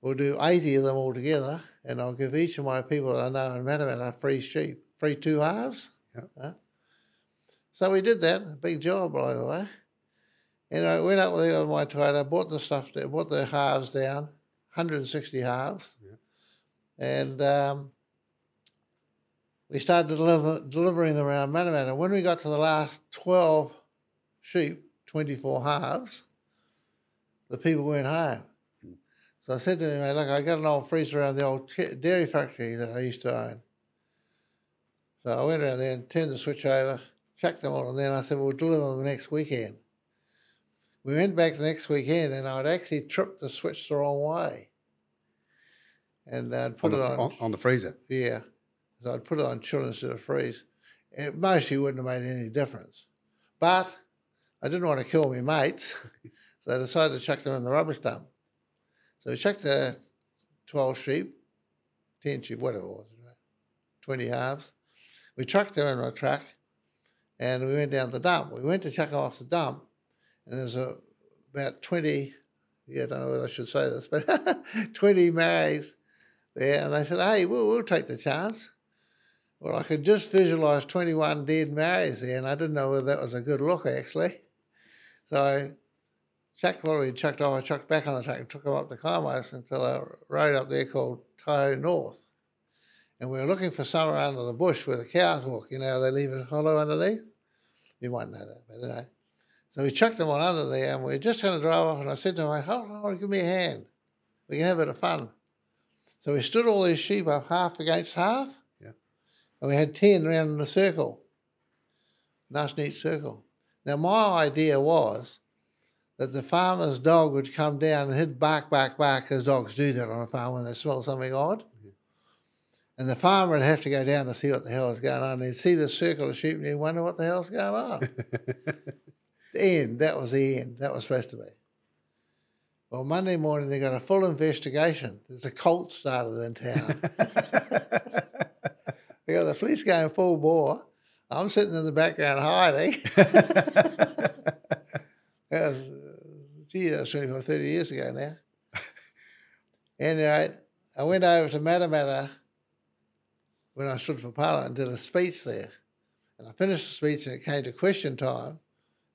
we'll do 80 of them all together, and I'll give each of my people that I know in Matamata a free sheep, free two halves. Yep. Uh, so we did that, big job, by the way. And I went up with the other my trader, bought the stuff, bought the halves down, 160 halves, Yep. and um, we started deliver, delivering them around Matamata. When we got to the last 12 sheep, 24 halves, the people weren't home. So I said to him, look, I got an old freezer around the old dairy factory that I used to own. So I went around there and turned the switch over, chucked them all, and then I said, we'll deliver them next weekend. We went back the next weekend, and I'd actually tripped the switch the wrong way. And I'd put on it on, on, on the freezer. Yeah. So I'd put it on chill instead of freeze. It mostly wouldn't have made any difference. But I didn't want to kill my mates, so I decided to chuck them in the rubbish dump. So we chucked the 12 sheep, 10 sheep, whatever it was, 20 halves. We chucked them in my truck and we went down the dump. We went to chuck them off the dump and there's a, about 20, yeah, I don't know whether I should say this, but [LAUGHS] 20 Maoris there. And they said, hey, we'll, we'll take the chance. Well, I could just visualise 21 dead Maoris there, and I didn't know whether that was a good look, actually. [LAUGHS] So I chucked what we chucked off, I chucked back on the truck and took them up the Kaimais until a road up there called Taihu North. And we were looking for somewhere under the bush where the cows walk. You know, they leave it hollow underneath. You might know that, but anyway. So we chucked them on under there, and we were just going to drive off. And I said to him, hold on, give me a hand. We can have a bit of fun. So we stood all these sheep up half against half. Yeah. And we had 10 around in a circle. Nice, neat circle. Now, my idea was that the farmer's dog would come down and he'd bark, bark, bark, as dogs do that on a farm when they smell something odd. And the farmer would have to go down to see what the hell is going on. He'd see the circle of sheep and he'd wonder what the hell's going on. [LAUGHS] the end. That was the end. That was supposed to be. Well, Monday morning they got a full investigation. There's a cult started in town. [LAUGHS] they got the police going full bore. I'm sitting in the background hiding. [LAUGHS] that was, uh, gee, that was 25, 30 years ago now. [LAUGHS] anyway, I went over to Matamata when I stood for Parliament and did a speech there. And I finished the speech and it came to question time.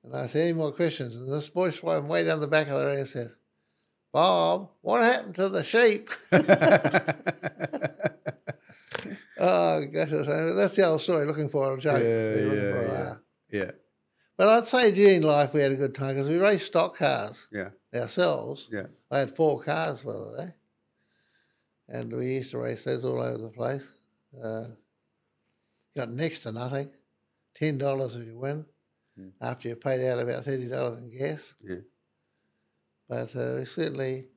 And I said, any more questions? And this voice from way down the back of the room said, Bob, what happened to the sheep? [LAUGHS] oh, gosh, that's the old story, looking for a joke. Yeah, yeah, for yeah. yeah, But I'd say during life we had a good time because we raced stock cars yeah, ourselves. yeah. I had four cars, by the way. and we used to race those all over the place. Uh, got next to nothing, ten dollars if you win, Mm. after you paid out about thirty dollars in gas. Yeah. But uh, we certainly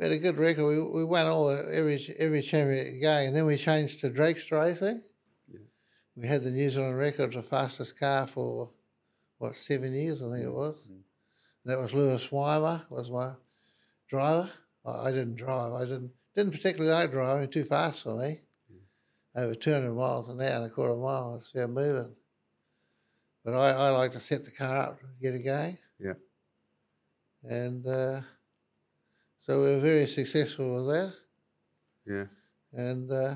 we had a good record. We, we won all the, every every championship going, and then we changed to dragster racing. Yeah. We had the New Zealand record for fastest car for what seven years, I think it was. Mm. That was Lewis Weimer was my driver. I, I didn't drive. I didn't didn't particularly like driving. Too fast for me. Over 200 miles an hour and a quarter mile. It's fair moving. But I, I like to set the car up, get it going. Yeah. And uh, so we were very successful with that. Yeah. And uh,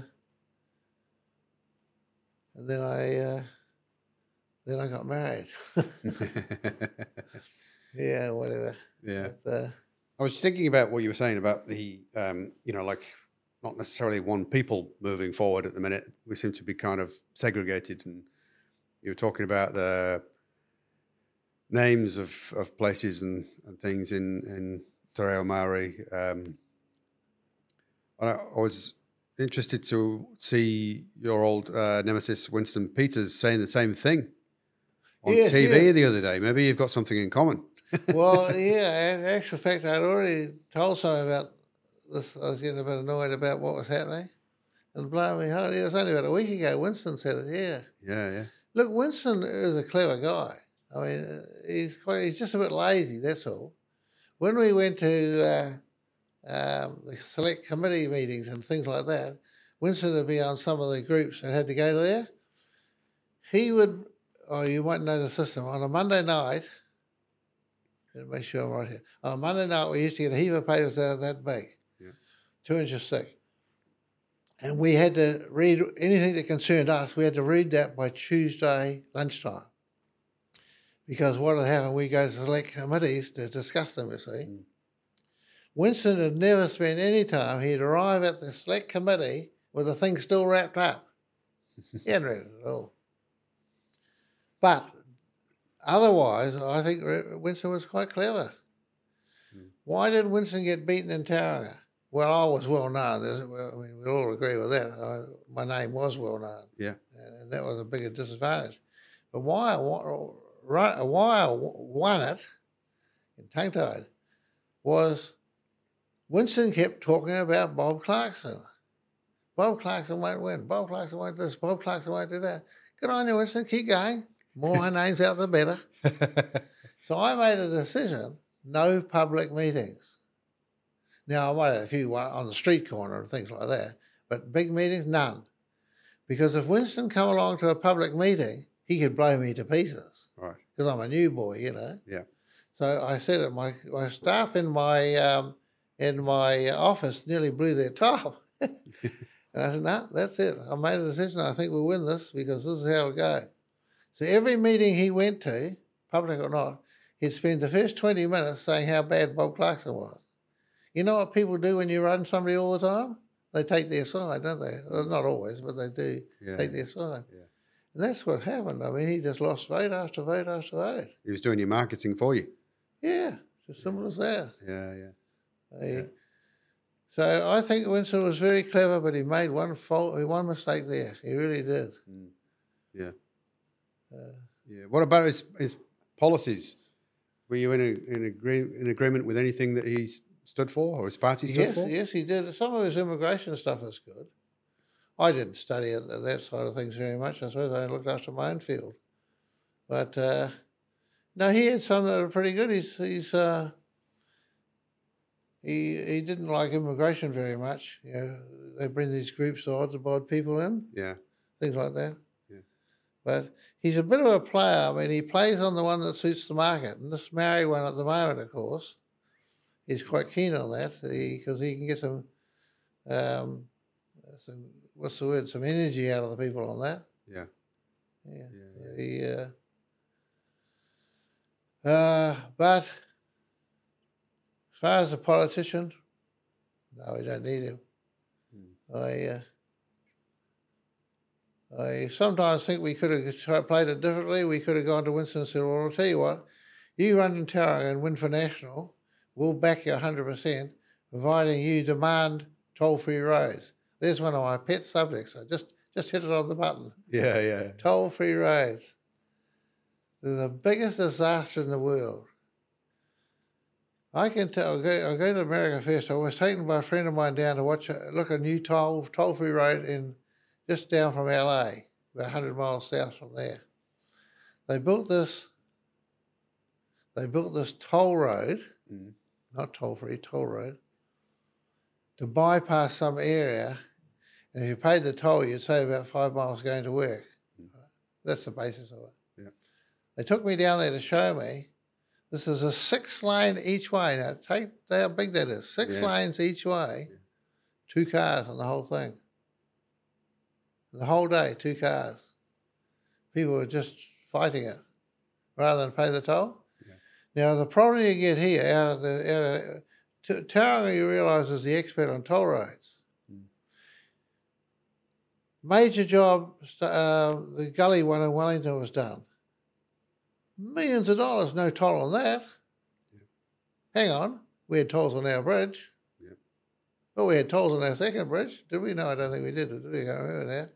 and then I uh, then I got married. [LAUGHS] yeah, whatever. yeah. But, uh, I was thinking about what you were saying about the, um, you know, like not necessarily one people moving forward at the minute. We seem to be kind of segregated, and you were talking about the names of, of places and, and things in in Te Reo Maori. Um, I, I was interested to see your old uh, nemesis Winston Peters saying the same thing on Yes, TV yeah. the other day. Maybe you've got something in common. [LAUGHS] well, yeah, in actual fact, I'd already told someone about this. I was getting a bit annoyed about what was happening. And blow me heart, it was only about a week ago. Winston said it, yeah. Yeah, yeah, Look, Winston is a clever guy. I mean, uh, he's quite, he's just a bit lazy, that's all. When we went to uh, um, the select committee meetings and things like that, Winston would be on some of the groups and had to go there. He would, oh, you might know the system. On a Monday night, let me make sure I'm right here. On a Monday night, we used to get a heap of papers that that big, Yeah. two inches thick. And we had to read anything that concerned us, we had to read that by Tuesday lunchtime. Because what had happened, we go to select committees to discuss them, you see. Mm. Winston had never spent any time, he'd arrive at the select committee with the thing still wrapped up. he hadn't read it at all. But otherwise, I think Winston was quite clever. Mm. Why did Winston get beaten in Tauranga? Well, I was well known. There's- I mean, we all agree with that. I, my name was well known, yeah. and that was a bigger disadvantage. But why, why, why I won it in tongue tied was Winston kept talking about Bob Clarkson. Bob Clarkson won't win. Bob Clarkson won't do this. Bob Clarkson won't do that. Good on you, Winston. Keep going. More [LAUGHS] my names out, the better. [LAUGHS] So I made a decision: no public meetings. Now I might have a few on the street corner and things like that, but big meetings, none. Because if Winston come along to a public meeting, he could blow me to pieces right. because I'm a new boy, you know. Yeah. So I said it. My my staff in my um, in my office nearly blew their top. [LAUGHS] and I said, "No, that's it. I made a decision. I think we'll win this because this is how it'll go." So every meeting he went to, public or not, he'd spend the first twenty minutes saying how bad Bob Clarkson was. You know what people do when you run somebody all the time? They take their side, don't they? Well, not always, but they do Yeah. take their side. Yeah. And that's what happened. I mean, he just lost vote after vote after vote. He was doing your marketing for you. Yeah, it's as simple as that. Yeah, yeah. He- Yeah. So I think Winston was very clever, but he made one fault, one mistake there. He really did. Yeah. Uh, Yeah. What about his his policies? Were you in a, in agree, in agreement with anything that he stood for or his party stood yes, for? yes, he did. Some of his immigration stuff is good. I didn't study that side of things very much. I suppose I looked after my own field. But uh, no, he had some that were pretty good. He's he's uh, he he didn't like immigration very much. You know, they bring these groups of odds about people in. Yeah. things like that. Yeah. But he's a bit of a player. I mean, he plays on the one that suits the market. And this Maori one at the moment, of course, he's quite keen on that because he, can get some, um, some, what's the word, some energy out of the people on that. Yeah. Yeah. Yeah, He, uh, uh, but as far as a politician, no, we don't need him. I, uh, I sometimes think we could have played it differently. We could have gone to Winston and said, "Well, I'll tell you what, you run in Tauranga and win for national. We'll back you hundred percent, providing you demand toll-free roads. There's one of my pet subjects. I just just hit it on the button. Yeah, yeah. Toll-free roads. They're the biggest disaster in the world. I can tell. I go, I go to America first. I was taken by a friend of mine down to watch a, look at a new toll toll-free road in just down from LA, about 100 miles south from there. They built this. They built this toll road, Mm. not toll-free, toll road, to bypass some area. And if you paid the toll, you'd save about five miles going to work. That's the basis of it. Yeah. They took me down there to show me. This is a six lane each way. Now, take how big that is. Six Yeah. lanes each way, two cars on the whole thing. The whole day, two cars. People were just fighting it rather than pay the toll. Yeah. Now, the problem you get here out of the out of, T- Tauranga, you realise, is the expert on toll roads. Major job, uh, the gully one in Wellington was done. Millions of dollars, no toll on that. Hang on, we had tolls on our bridge. Yep. Well, we had tolls on our second bridge. Did we? No, I don't think we did. Did we? I can't remember now.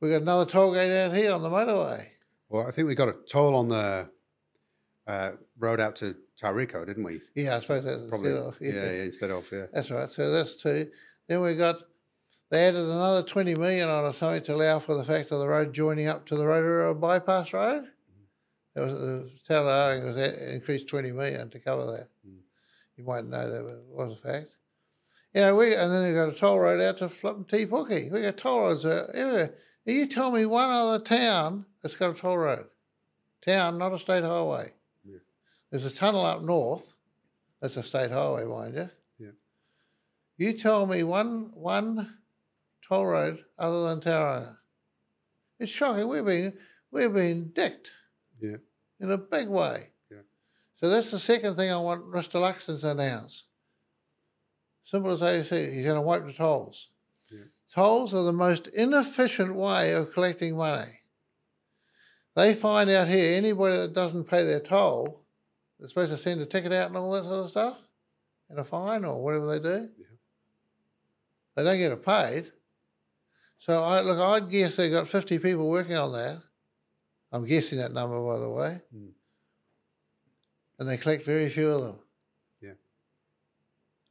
We got another toll gate out here on the motorway. Well, I think we got a toll on the uh, road out to Tauriko, didn't we? Yeah, I suppose that's Probably. instead of yeah. yeah, instead of yeah. That's right. So that's two. Then we got they added another twenty million on or something to allow for the fact of the road joining up to the Rotorua bypass road. It was the town of Owing was increased twenty million to cover that. Mm. You might know that, but it was a fact. You know, we and then they got a toll road out to flipping Te Puke. We got toll roads uh, everywhere. Now you tell me one other town that's got a toll road. Town, not a state highway. Yeah. There's a tunnel up north. That's a state highway, mind you. Yeah. You tell me one one toll road other than Tauranga. It's shocking. We're being we're being dicked Yeah. in a big way. Yeah. So that's the second thing I want Mr. Luxon to announce. Simple as ABC, he's going to wipe the tolls. Yeah. Tolls are the most inefficient way of collecting money. They find out here anybody that doesn't pay their toll, they're supposed to send a ticket out and all that sort of stuff, and a fine or whatever they do. Yeah. They don't get it paid. So I look, I'd guess they got fifty people working on that. I'm guessing that number, by the way. Mm. And they collect very few of them. Yeah.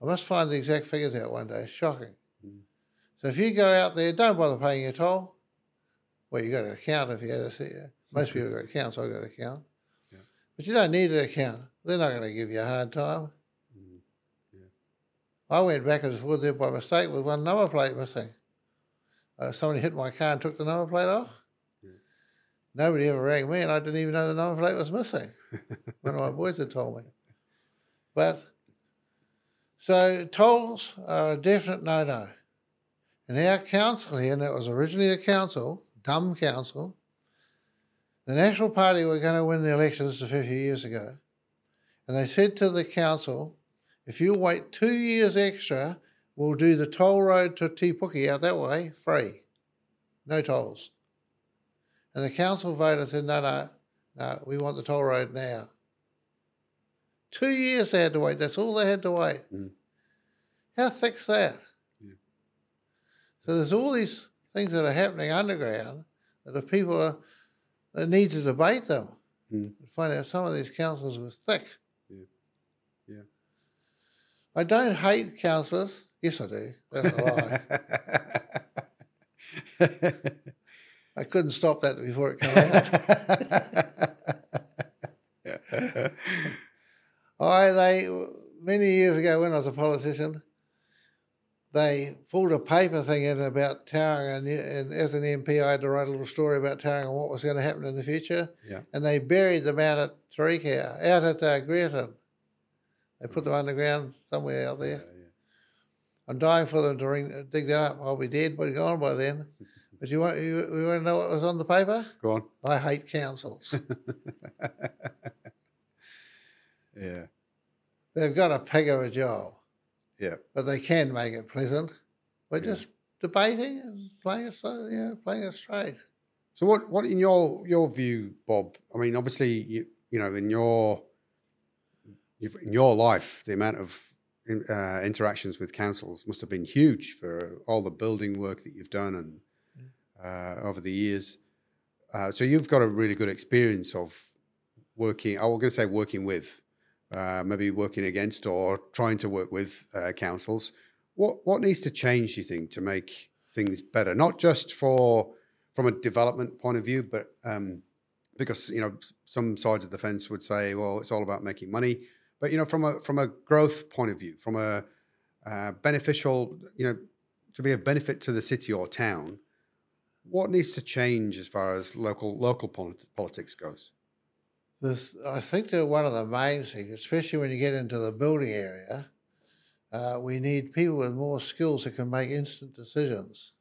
I must find the exact figures out one day. It's shocking. Mm. So if you go out there, don't bother paying your toll. Well, you got an account if you had a see. Most people got accounts. I've got an account. Yeah. But you don't need an account. They're not going to give you a hard time. Mm. Yeah. I went back and forth there by mistake with one number plate missing. Uh, somebody hit my car and took the number plate off. Yeah. Nobody ever rang me, and I didn't even know the number plate was missing. [LAUGHS] One of my boys had told me. But so tolls are a definite no-no. And our council here, and it was originally a council, dumb council, the National Party were going to win the elections this is 50 years ago, and they said to the council, if you wait two years extra, we'll do the toll road to Te Puke out that way free. No tolls. And the council voted said, no, no, no, we want the toll road now. Two years they had to wait. That's all they had to wait. Mm. How thick's that? Yeah. So there's all these things that are happening underground that if people are, that need to debate them, Mm. find out some of these councils were thick. Yeah. Yeah. I don't hate councillors. Yes, I do. That's a lie. I couldn't stop that before it came out. [LAUGHS] I they many years ago when I was a politician, they pulled a paper thing in about Tauranga, and, and as an MP, I had to write a little story about Tauranga and what was going to happen in the future. Yeah. And they buried them out at Tarika, out at uh, Greerton. They put them underground somewhere out there. I'm dying for them to ring, dig that up. I'll be dead, but gone by then. [LAUGHS] But you want you, you want to know what was on the paper? Go on. I hate councils. [LAUGHS] Yeah. They've got a pig of a job. Yeah. but they can make it pleasant by Yeah. just debating and playing it so you know, playing it straight. So what what in your your view, Bob? I mean, obviously you you know in your in your life the amount of in, uh, interactions with councils must have been huge for all the building work that you've done and uh, over the years. Uh, so you've got a really good experience of working. I was going to say working with, uh, maybe working against or trying to work with uh, councils. What what needs to change? Do you think to make things better? Not just for from a development point of view, but um, because you know some sides of the fence would say, well, it's all about making money. But you know, from a from a growth point of view, from a uh, beneficial, you know, to be of benefit to the city or town, what needs to change as far as local local polit- politics goes? This, I think that one of the main things, especially when you get into the building area, uh, we need people with more skills that can make instant decisions.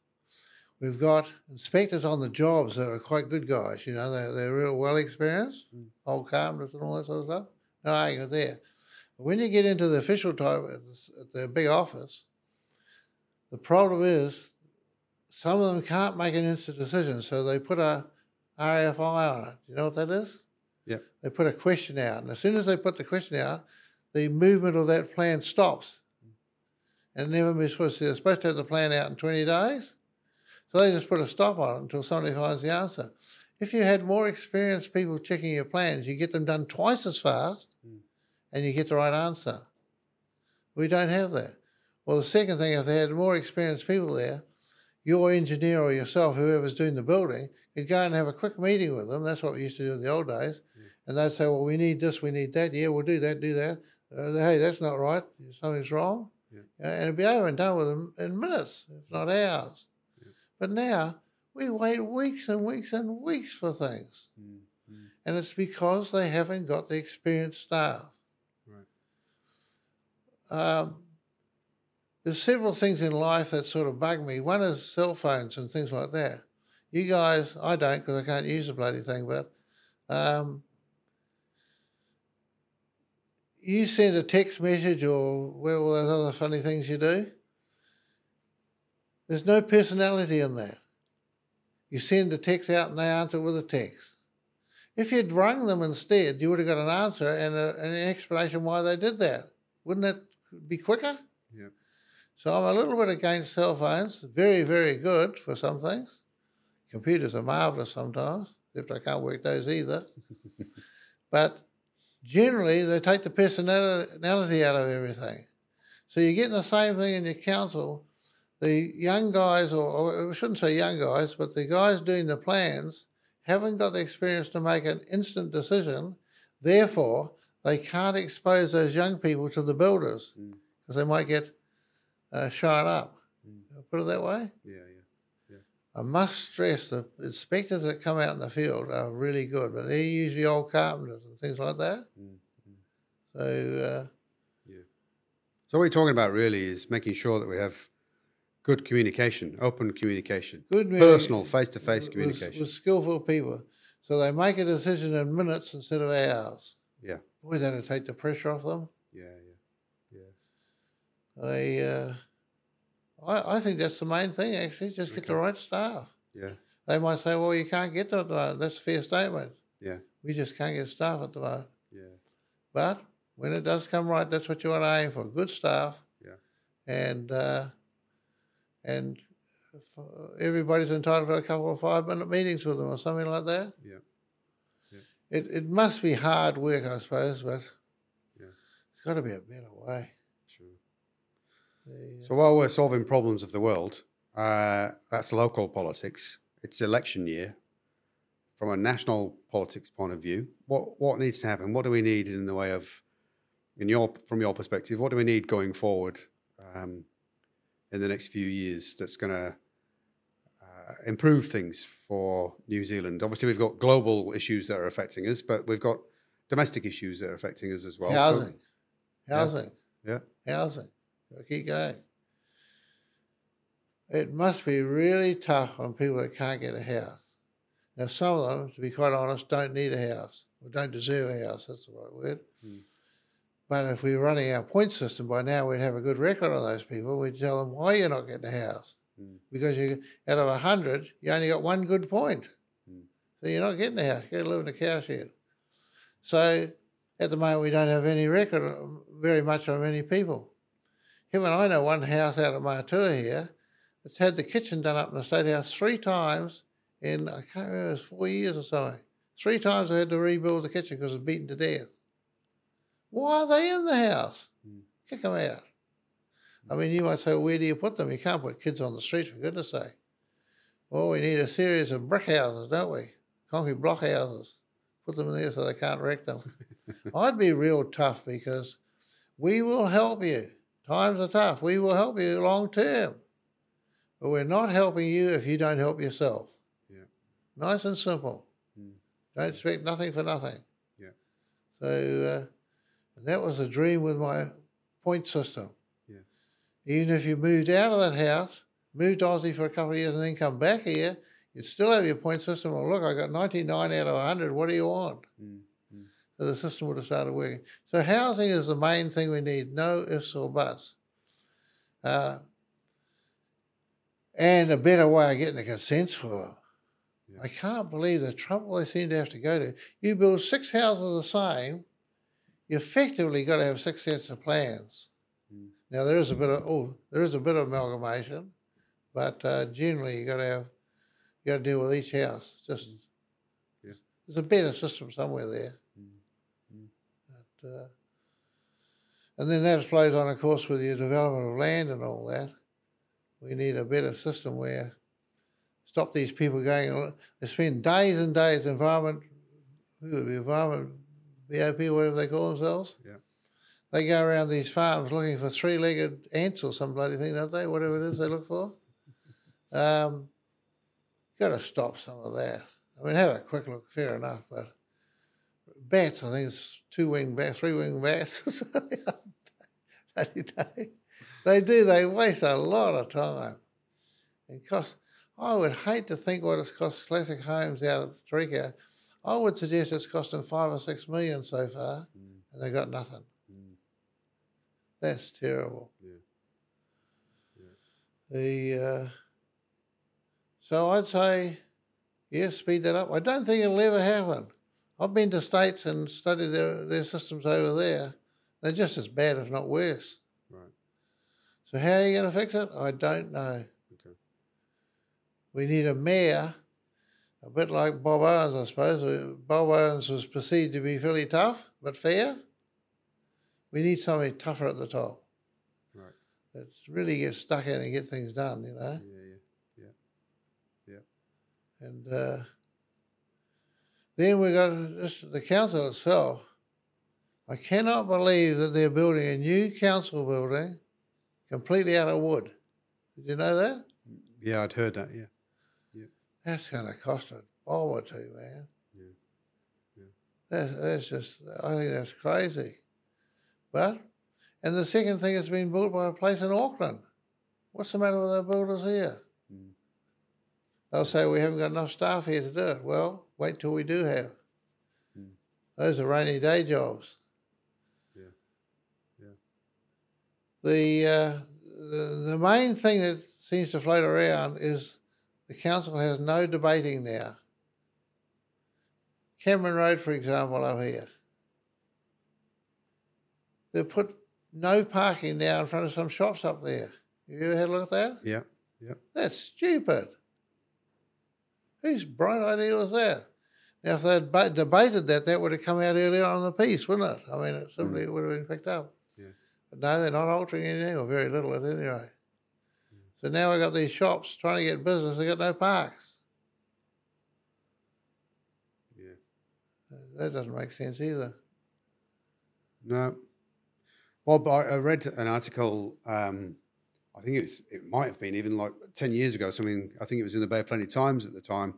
We've got inspectors on the jobs that are quite good guys. You know, they're, they're real well experienced, old carpenters and all that sort of stuff. No argument there. But when you get into the official type at the- at the big office, the problem is some of them can't make an instant decision, so they put a RFI on it. You know what that is? Yeah. They put a question out, and as soon as they put the question out, the movement of that plan stops. And never be supposed to. They're supposed to have the plan out in 20 days, so they just put a stop on it until somebody finds the answer. If you had more experienced people checking your plans, you get them done twice as fast, and you get the right answer. We don't have that. Well, the second thing, if they had more experienced people there, your engineer or yourself, whoever's doing the building, could go and have a quick meeting with them. That's what we used to do in the old days. And they'd say, well, we need this, we need that. Yeah, we'll do that, do that. Uh, hey, that's not right. Something's wrong. Yeah. Uh, and it'd be over and done with them in minutes, if not hours. But now we wait weeks and weeks and weeks for things. And it's because they haven't got the experienced staff. Um, there's several things in life that sort of bug me. One is cell phones and things like that. You guys, I don't because I can't use the bloody thing, but um, you send a text message or well, all those other funny things you do. There's no personality in that. You send a text out and they answer with a text. If you'd rung them instead, you would have got an answer and, a, and an explanation why they did that. Wouldn't that be quicker? Yeah. So I'm a little bit against cell phones. Very, very good for some things. Computers are marvelous sometimes, except I can't work those either. [LAUGHS] but generally, they take the personality out of everything. So you're getting the same thing in your council. The young guys, or, or I shouldn't say young guys, but the guys doing the plans haven't got the experience to make an instant decision. Therefore, they can't expose those young people to the builders because they might get uh, shot up. Put it that way. Yeah, yeah. yeah. I must stress the inspectors that come out in the field are really good, but they're usually old carpenters and things like that. So uh, So what you're talking about really is making sure that we have good communication, open communication, good personal, face-to-face with- communication. with skillful people, so they make a decision in minutes instead of hours. Boy, that'll take the pressure off them. yeah, yeah, yeah, I, uh, I, I think that's the main thing. Actually, just get the right staff. yeah, They might say, "Well, you can't get them at the moment." That's a fair statement. yeah, We just can't get staff at the moment. yeah, But when it does come right, that's what you want to aim for: good staff. Yeah. And uh, and everybody's entitled to a couple of five-minute meetings with them or something like that. yeah. It it must be hard work, I suppose, but Yeah. it's got to be a better way. Sure. The, So while we're solving problems of the world, uh, that's local politics. It's election year. From a national politics point of view, what what needs to happen? What do we need in the way of, in your from your perspective, what do we need going forward um, in the next few years that's going to Uh, improve things for New Zealand? Obviously, we've got global issues that are affecting us, but we've got domestic issues that are affecting us as well. So- housing, housing, yeah, housing. Keep going. It must be really tough on people that can't get a house. Now, some of them, to be quite honest, don't need a house or don't deserve a house. That's the right word. Hmm. But if we were running our point system by now, we'd have a good record on those people. We'd tell them why you're not getting a house. Mm. Because you, out of a hundred, you only got one good point. Mm. So you're not getting a house. You got to live in a cow shed. So at the moment, we don't have any record, uh, very much on many people. Him and I know one house out at Matua here that's had the kitchen done up in the State House three times in, I can't remember, it was four years or something. Three times they had to rebuild the kitchen because it was beaten to death. Why are they in the house? Mm. Kick them out. I mean, you might say, where do you put them? You can't put kids on the street, for goodness sake. Well, we need a series of brick houses, don't we? Concrete block houses. Put them in there so they can't wreck them. [LAUGHS] I'd be real tough because we will help you. Times are tough. We will help you long term. But we're not helping you if you don't help yourself. Yeah. Nice and simple. Mm. Don't expect nothing for nothing. Yeah. So uh, and that was a dream with my point system. Even if you moved out of that house, moved to Aussie for a couple of years and then come back here, you'd still have your point system. Well, look, I got 99 out of 100. What do you want? Mm. So the system would have started working. So housing is the main thing we need, no ifs or buts. Uh, and a better way of getting the consents for them. Yeah. I can't believe the trouble they seem to have to go to. You build six houses the same, you effectively got to have six sets of plans. Now there is a bit of oh, there is a bit of amalgamation, but uh, generally you got to have you got to deal with each house. Just Yeah. there's a better system somewhere there. Mm. But, uh, and then that flows on, of course, with your development of land and all that. We need a better system where stop these people going. They spend days and days environment, who would be environment, BOP, whatever they call themselves. Yeah. They go around these farms looking for three-legged ants or some bloody thing, don't they? Whatever it is they look for. Um, got to stop some of that. I mean, have a quick look, fair enough, but bats, I think it's two winged bats, three winged bats. They do, they waste a lot of time. And cost, I would hate to think what it's cost Classic Homes out at Tarika. I would suggest it's cost them five or six million so far, Mm. and they got nothing. That's terrible. Yeah. The uh, so I'd say, yes, speed that up. I don't think it'll ever happen. I've been to states and studied their, their systems over there. They're just as bad, if not worse. Right. So how are you going to fix it? I don't know. Okay. We need a mayor, a bit like Bob Owens, I suppose. Uh, Bob Owens was perceived to be fairly tough but fair. We need somebody tougher at the top Right. that really gets stuck in and get things done, you know. Yeah. Yeah. Yeah. yeah. And uh, then we got just the council itself. I cannot believe that they're building a new council building completely out of wood. Did you know that? Yeah. I'd heard that. Yeah. That's going to cost a bob or two, man. Yeah. Yeah. That's, that's just, I think that's crazy. But, and the second thing, it's been built by a place in Auckland. What's the matter with our builders here? Mm. They'll say we haven't got enough staff here to do it. Well, wait till we do have. Mm. Those are rainy day jobs. Yeah. Yeah. The, uh, the the main thing that seems to float around is the council has no debating now. Cameron Road, for example, up here. They've put no parking now in front of some shops up there. Have you ever had a look at that? Yeah. Yeah. That's stupid. Whose bright idea was that? Now, if they'd ba- debated that, that would have come out earlier on in the piece, wouldn't it? I mean, it simply mm. would have been picked up. Yeah. But no, they're not altering anything, or very little at any rate. Mm. So now we've got these shops trying to get business, they've got no parks. Yeah. That doesn't make sense either. No. Well, I read an article. Um, I think it's it might have been even like ten years ago. Something I think it was in the Bay of Plenty Times at the time.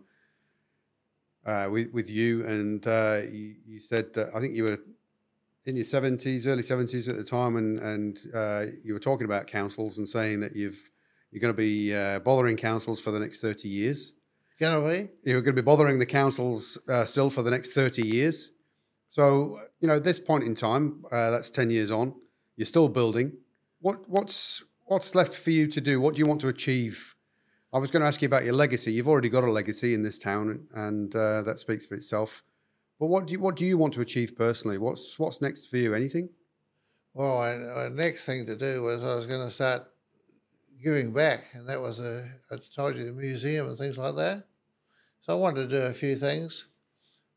Uh, with with you and uh, you, you said that I think you were in your seventies, early seventies at the time, and and uh, you were talking about councils and saying that you've you're going to be uh, bothering councils for the next thirty years. Gonna be? You're going to be bothering the councils uh, still for the next 30 years. So, you know, at this point in time, uh, that's 10 years on, you're still building. What, what's, what's left for you to do? What do you want to achieve? I was going to ask you about your legacy. You've already got a legacy in this town, and uh, that speaks for itself. But what do you, what do you want to achieve personally? What's, what's next for you? Anything? Well, I, my next thing to do was I was going to start giving back, and that was a, I told you, the museum and things like that. So I wanted to do a few things.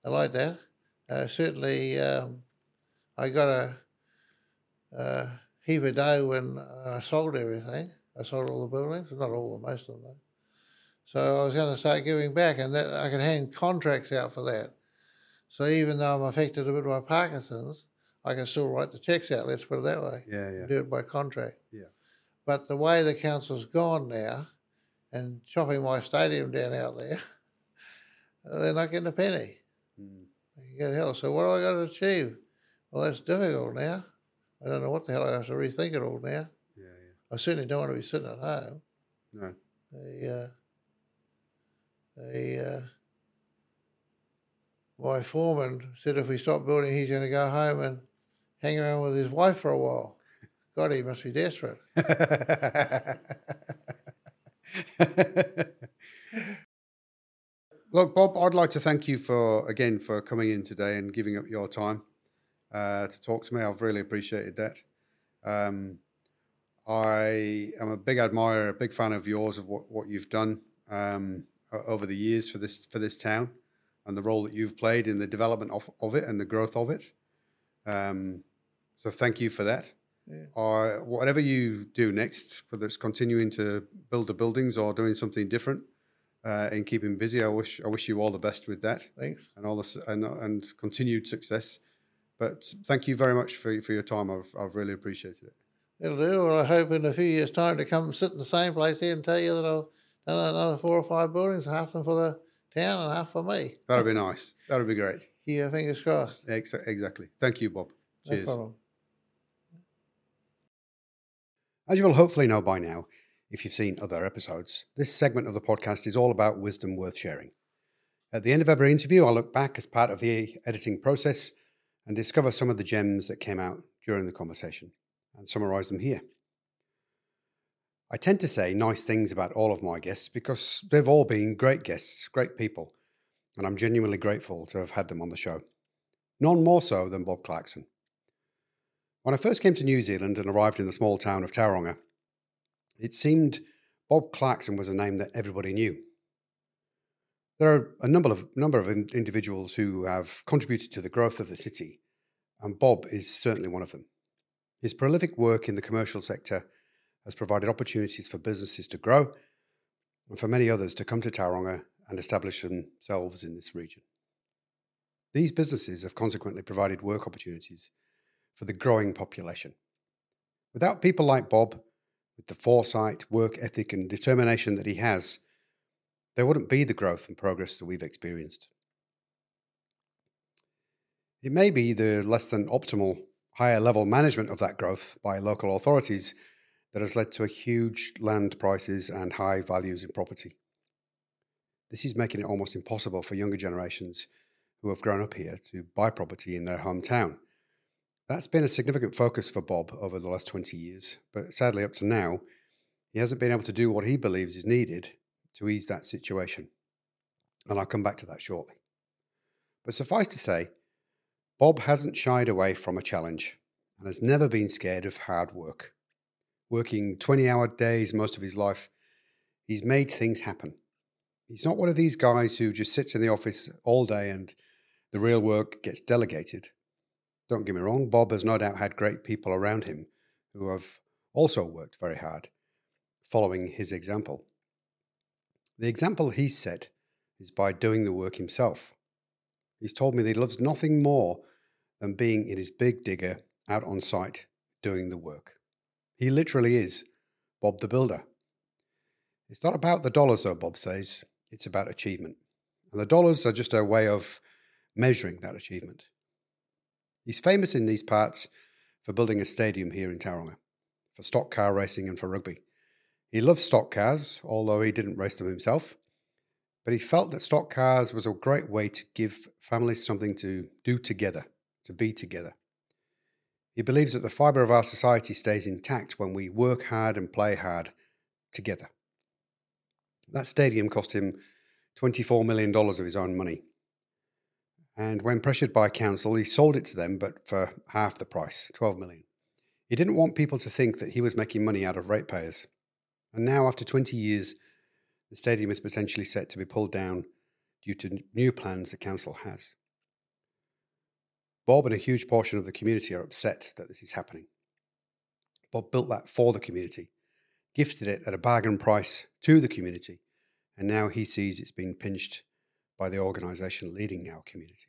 I like that. Uh, certainly, um, I got a, a heap of when I sold everything. I sold all the buildings, not all of them, most of them. So I was going to start giving back, and that I could hand contracts out for that. So even though I'm affected a bit by Parkinson's, I can still write the checks out. Let's put it that way. Yeah, yeah. Do it by contract. Yeah. But the way the council's gone now, and chopping my stadium down out there, [LAUGHS] they're not getting a penny. Mm. You get hell. So what do I got to achieve? Well, that's difficult now. I don't know what the hell I have to rethink it all now. Yeah, yeah. I certainly don't want to be sitting at home. No. The, uh, the, uh, my foreman said if we stop building, he's going to go home and hang around with his wife for a while. God, he must be desperate. [LAUGHS] Look, Bob, I'd like to thank you for again for coming in today and giving up your time uh, to talk to me. I've really appreciated that. Um, I am a big admirer, a big fan of yours of what, what you've done um, over the years for this for this town and the role that you've played in the development of, of it and the growth of it. Um, so thank you for that. Yeah. Or whatever you do next, whether it's continuing to build the buildings or doing something different uh, and keeping busy, I wish I wish you all the best with that Thanks. and all this and, and continued success. But thank you very much for for your time. I've I've really appreciated it. It'll do. Well, I hope in a few years' time to come sit in the same place here and tell you that I've done another four or five buildings, half of them for the town and half for me. That'll be nice. That'll be great. [LAUGHS] Keep your fingers crossed. Ex- exactly. Thank you, Bob. No Cheers. problem. As you will hopefully know by now, if you've seen other episodes, this segment of the podcast is all about wisdom worth sharing. At the end of every interview, I look back as part of the editing process and discover some of the gems that came out during the conversation and summarize them here. I tend to say nice things about all of my guests because they've all been great guests, great people, and I'm genuinely grateful to have had them on the show. None more so than Bob Clarkson. When I first came to New Zealand and arrived in the small town of Tauranga, it seemed Bob Clarkson was a name that everybody knew. There are a number of number of in- individuals who have contributed to the growth of the city, and Bob is certainly one of them. His prolific work in the commercial sector has provided opportunities for businesses to grow and for many others to come to Tauranga and establish themselves in this region. These businesses have consequently provided work opportunities for the growing population. Without people like Bob, with the foresight, work ethic, and determination that he has, there wouldn't be the growth and progress that we've experienced. It may be the less than optimal higher level management of that growth by local authorities that has led to huge land prices and high values in property. This is making it almost impossible for younger generations who have grown up here to buy property in their hometown. That's been a significant focus for Bob over the last 20 years, but sadly, up to now, he hasn't been able to do what he believes is needed to ease that situation. And I'll come back to that shortly. But suffice to say, Bob hasn't shied away from a challenge and has never been scared of hard work. Working 20 hour days most of his life, he's made things happen. He's not one of these guys who just sits in the office all day and the real work gets delegated. Don't get me wrong, Bob has no doubt had great people around him who have also worked very hard, following his example. The example he's set is by doing the work himself. He's told me that he loves nothing more than being in his big digger out on site doing the work. He literally is Bob the Builder. It's not about the dollars, though, Bob says, it's about achievement. And the dollars are just a way of measuring that achievement. He's famous in these parts for building a stadium here in Tauranga, for stock car racing and for rugby. He loved stock cars, although he didn't race them himself. But he felt that stock cars was a great way to give families something to do together, to be together. He believes that the fibre of our society stays intact when we work hard and play hard together. That stadium cost him $24 million of his own money. And when pressured by council, he sold it to them, but for half the price, 12 million. He didn't want people to think that he was making money out of ratepayers. And now, after 20 years, the stadium is potentially set to be pulled down due to new plans the council has. Bob and a huge portion of the community are upset that this is happening. Bob built that for the community, gifted it at a bargain price to the community, and now he sees it's being pinched by the organisation leading our community.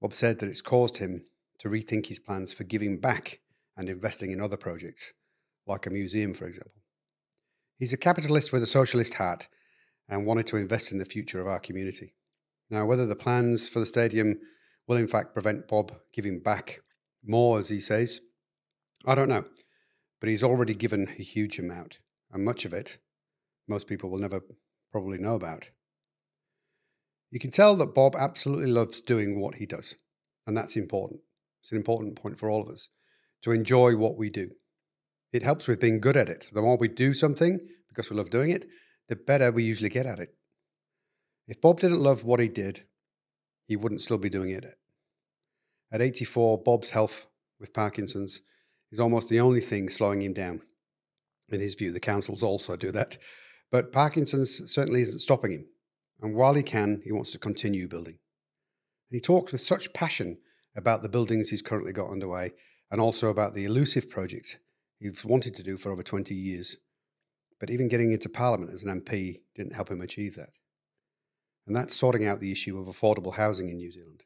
Bob said that it's caused him to rethink his plans for giving back and investing in other projects, like a museum, for example. He's a capitalist with a socialist heart and wanted to invest in the future of our community. Now, whether the plans for the stadium will in fact prevent Bob giving back more, as he says, I don't know. But he's already given a huge amount, and much of it most people will never probably know about. You can tell that Bob absolutely loves doing what he does, and that's important. It's an important point for all of us to enjoy what we do. It helps with being good at it. The more we do something because we love doing it, the better we usually get at it. If Bob didn't love what he did, he wouldn't still be doing it. At 84, Bob's health with Parkinson's is almost the only thing slowing him down. In his view, the councils also do that. But Parkinson's certainly isn't stopping him. And while he can, he wants to continue building. And he talks with such passion about the buildings he's currently got underway and also about the elusive project he's wanted to do for over 20 years. But even getting into Parliament as an MP didn't help him achieve that. And that's sorting out the issue of affordable housing in New Zealand.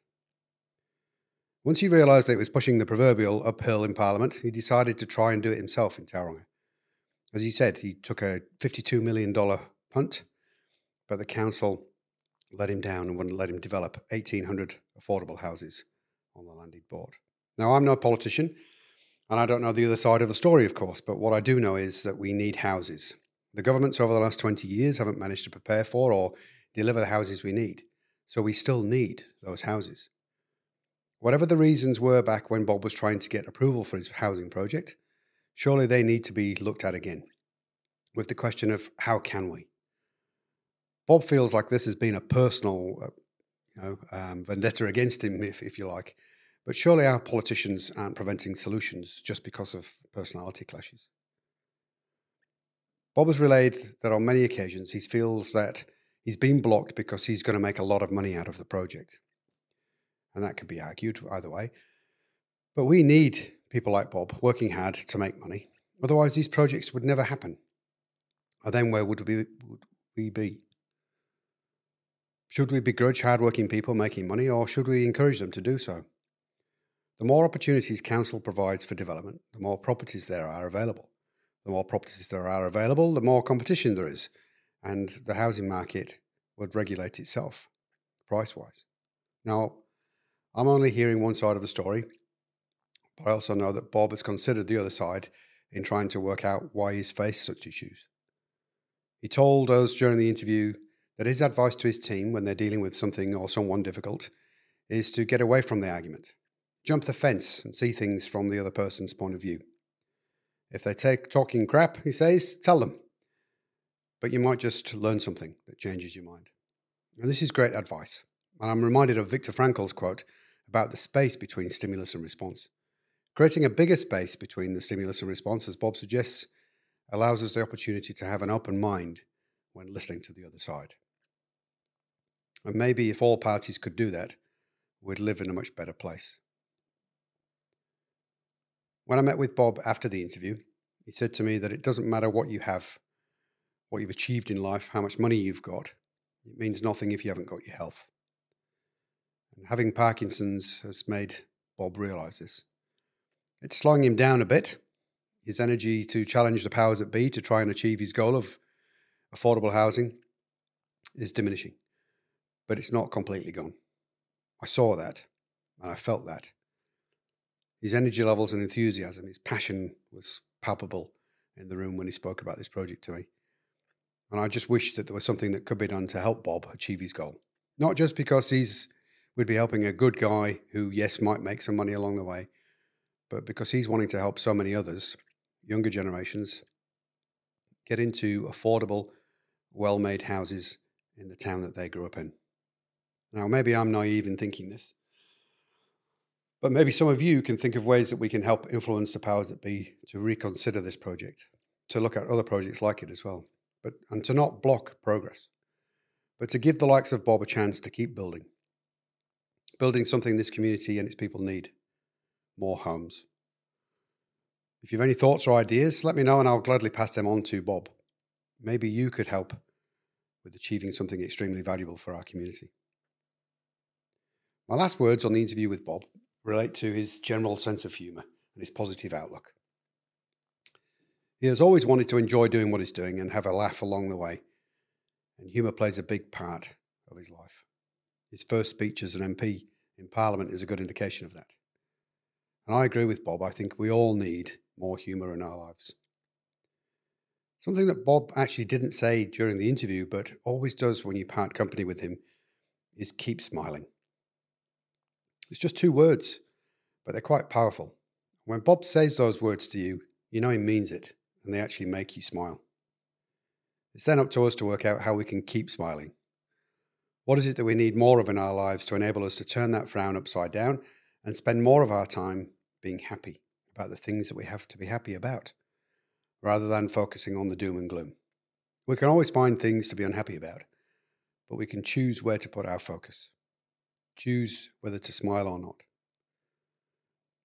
Once he realised that it was pushing the proverbial uphill in Parliament, he decided to try and do it himself in Tauranga. As he said, he took a $52 million punt, but the council let him down and wouldn't let him develop 1,800 affordable houses on the land he'd bought. Now, I'm no politician, and I don't know the other side of the story, of course, but what I do know is that we need houses. The governments over the last 20 years haven't managed to prepare for or deliver the houses we need, so we still need those houses. Whatever the reasons were back when Bob was trying to get approval for his housing project, surely they need to be looked at again with the question of how can we? Bob feels like this has been a personal uh, you know, um, vendetta against him, if, if you like. But surely our politicians aren't preventing solutions just because of personality clashes. Bob has relayed that on many occasions he feels that he's been blocked because he's going to make a lot of money out of the project and that could be argued either way. But we need people like Bob working hard to make money. Otherwise, these projects would never happen. And then where would we, would we be? Should we begrudge hardworking people making money, or should we encourage them to do so? The more opportunities council provides for development, the more properties there are available. The more properties there are available, the more competition there is, and the housing market would regulate itself price wise. Now, I'm only hearing one side of the story, but I also know that Bob has considered the other side in trying to work out why he's faced such issues. He told us during the interview that his advice to his team when they're dealing with something or someone difficult is to get away from the argument, jump the fence, and see things from the other person's point of view. If they take talking crap, he says, tell them. But you might just learn something that changes your mind. And this is great advice. And I'm reminded of Viktor Frankl's quote about the space between stimulus and response. Creating a bigger space between the stimulus and response, as Bob suggests, allows us the opportunity to have an open mind when listening to the other side. And maybe if all parties could do that, we'd live in a much better place. When I met with Bob after the interview, he said to me that it doesn't matter what you have, what you've achieved in life, how much money you've got, it means nothing if you haven't got your health. And having Parkinson's has made Bob realize this. It's slowing him down a bit. His energy to challenge the powers that be to try and achieve his goal of affordable housing is diminishing, but it's not completely gone. I saw that and I felt that. His energy levels and enthusiasm, his passion was palpable in the room when he spoke about this project to me. And I just wish that there was something that could be done to help Bob achieve his goal. Not just because he's we'd be helping a good guy who, yes, might make some money along the way, but because he's wanting to help so many others, younger generations, get into affordable, well made houses in the town that they grew up in. Now, maybe I'm naive in thinking this, But maybe some of you can think of ways that we can help influence the powers that be to reconsider this project, to look at other projects like it as well, but and to not block progress, but to give the likes of Bob a chance to keep building, building something this community and its people need more homes. If you have any thoughts or ideas, let me know and I'll gladly pass them on to Bob. Maybe you could help with achieving something extremely valuable for our community. My last words on the interview with Bob relate to his general sense of humour and his positive outlook. He has always wanted to enjoy doing what he's doing and have a laugh along the way, and humour plays a big part of his life. His first speech as an MP in Parliament is a good indication of that. And I agree with Bob, I think we all need more humour in our lives. Something that Bob actually didn't say during the interview, but always does when you part company with him, is keep smiling. It's just two words, but they're quite powerful. When Bob says those words to you, you know he means it, and they actually make you smile. It's then up to us to work out how we can keep smiling. What is it that we need more of in our lives to enable us to turn that frown upside down and spend more of our time being happy about the things that we have to be happy about, rather than focusing on the doom and gloom? We can always find things to be unhappy about, but we can choose where to put our focus choose whether to smile or not.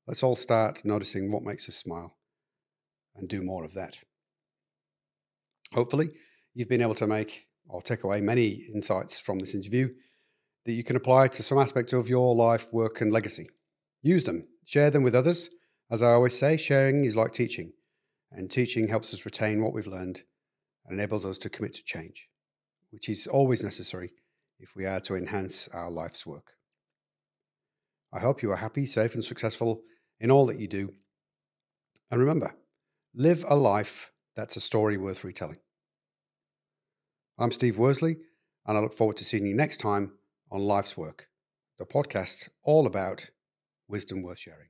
Let's all start noticing what makes us smile and do more of that. Hopefully, you've been able to make or take away many insights from this interview that you can apply to some aspect of your life, work, and legacy. Use them, share them with others. As I always say, sharing is like teaching, and teaching helps us retain what we've learned and enables us to commit to change, which is always necessary if we are to enhance our life's work. I hope you are happy, safe, and successful in all that you do. And remember, live a life that's a story worth retelling. I'm Steve Worsley, and I look forward to seeing you next time on Life's Work, the podcast all about wisdom worth sharing.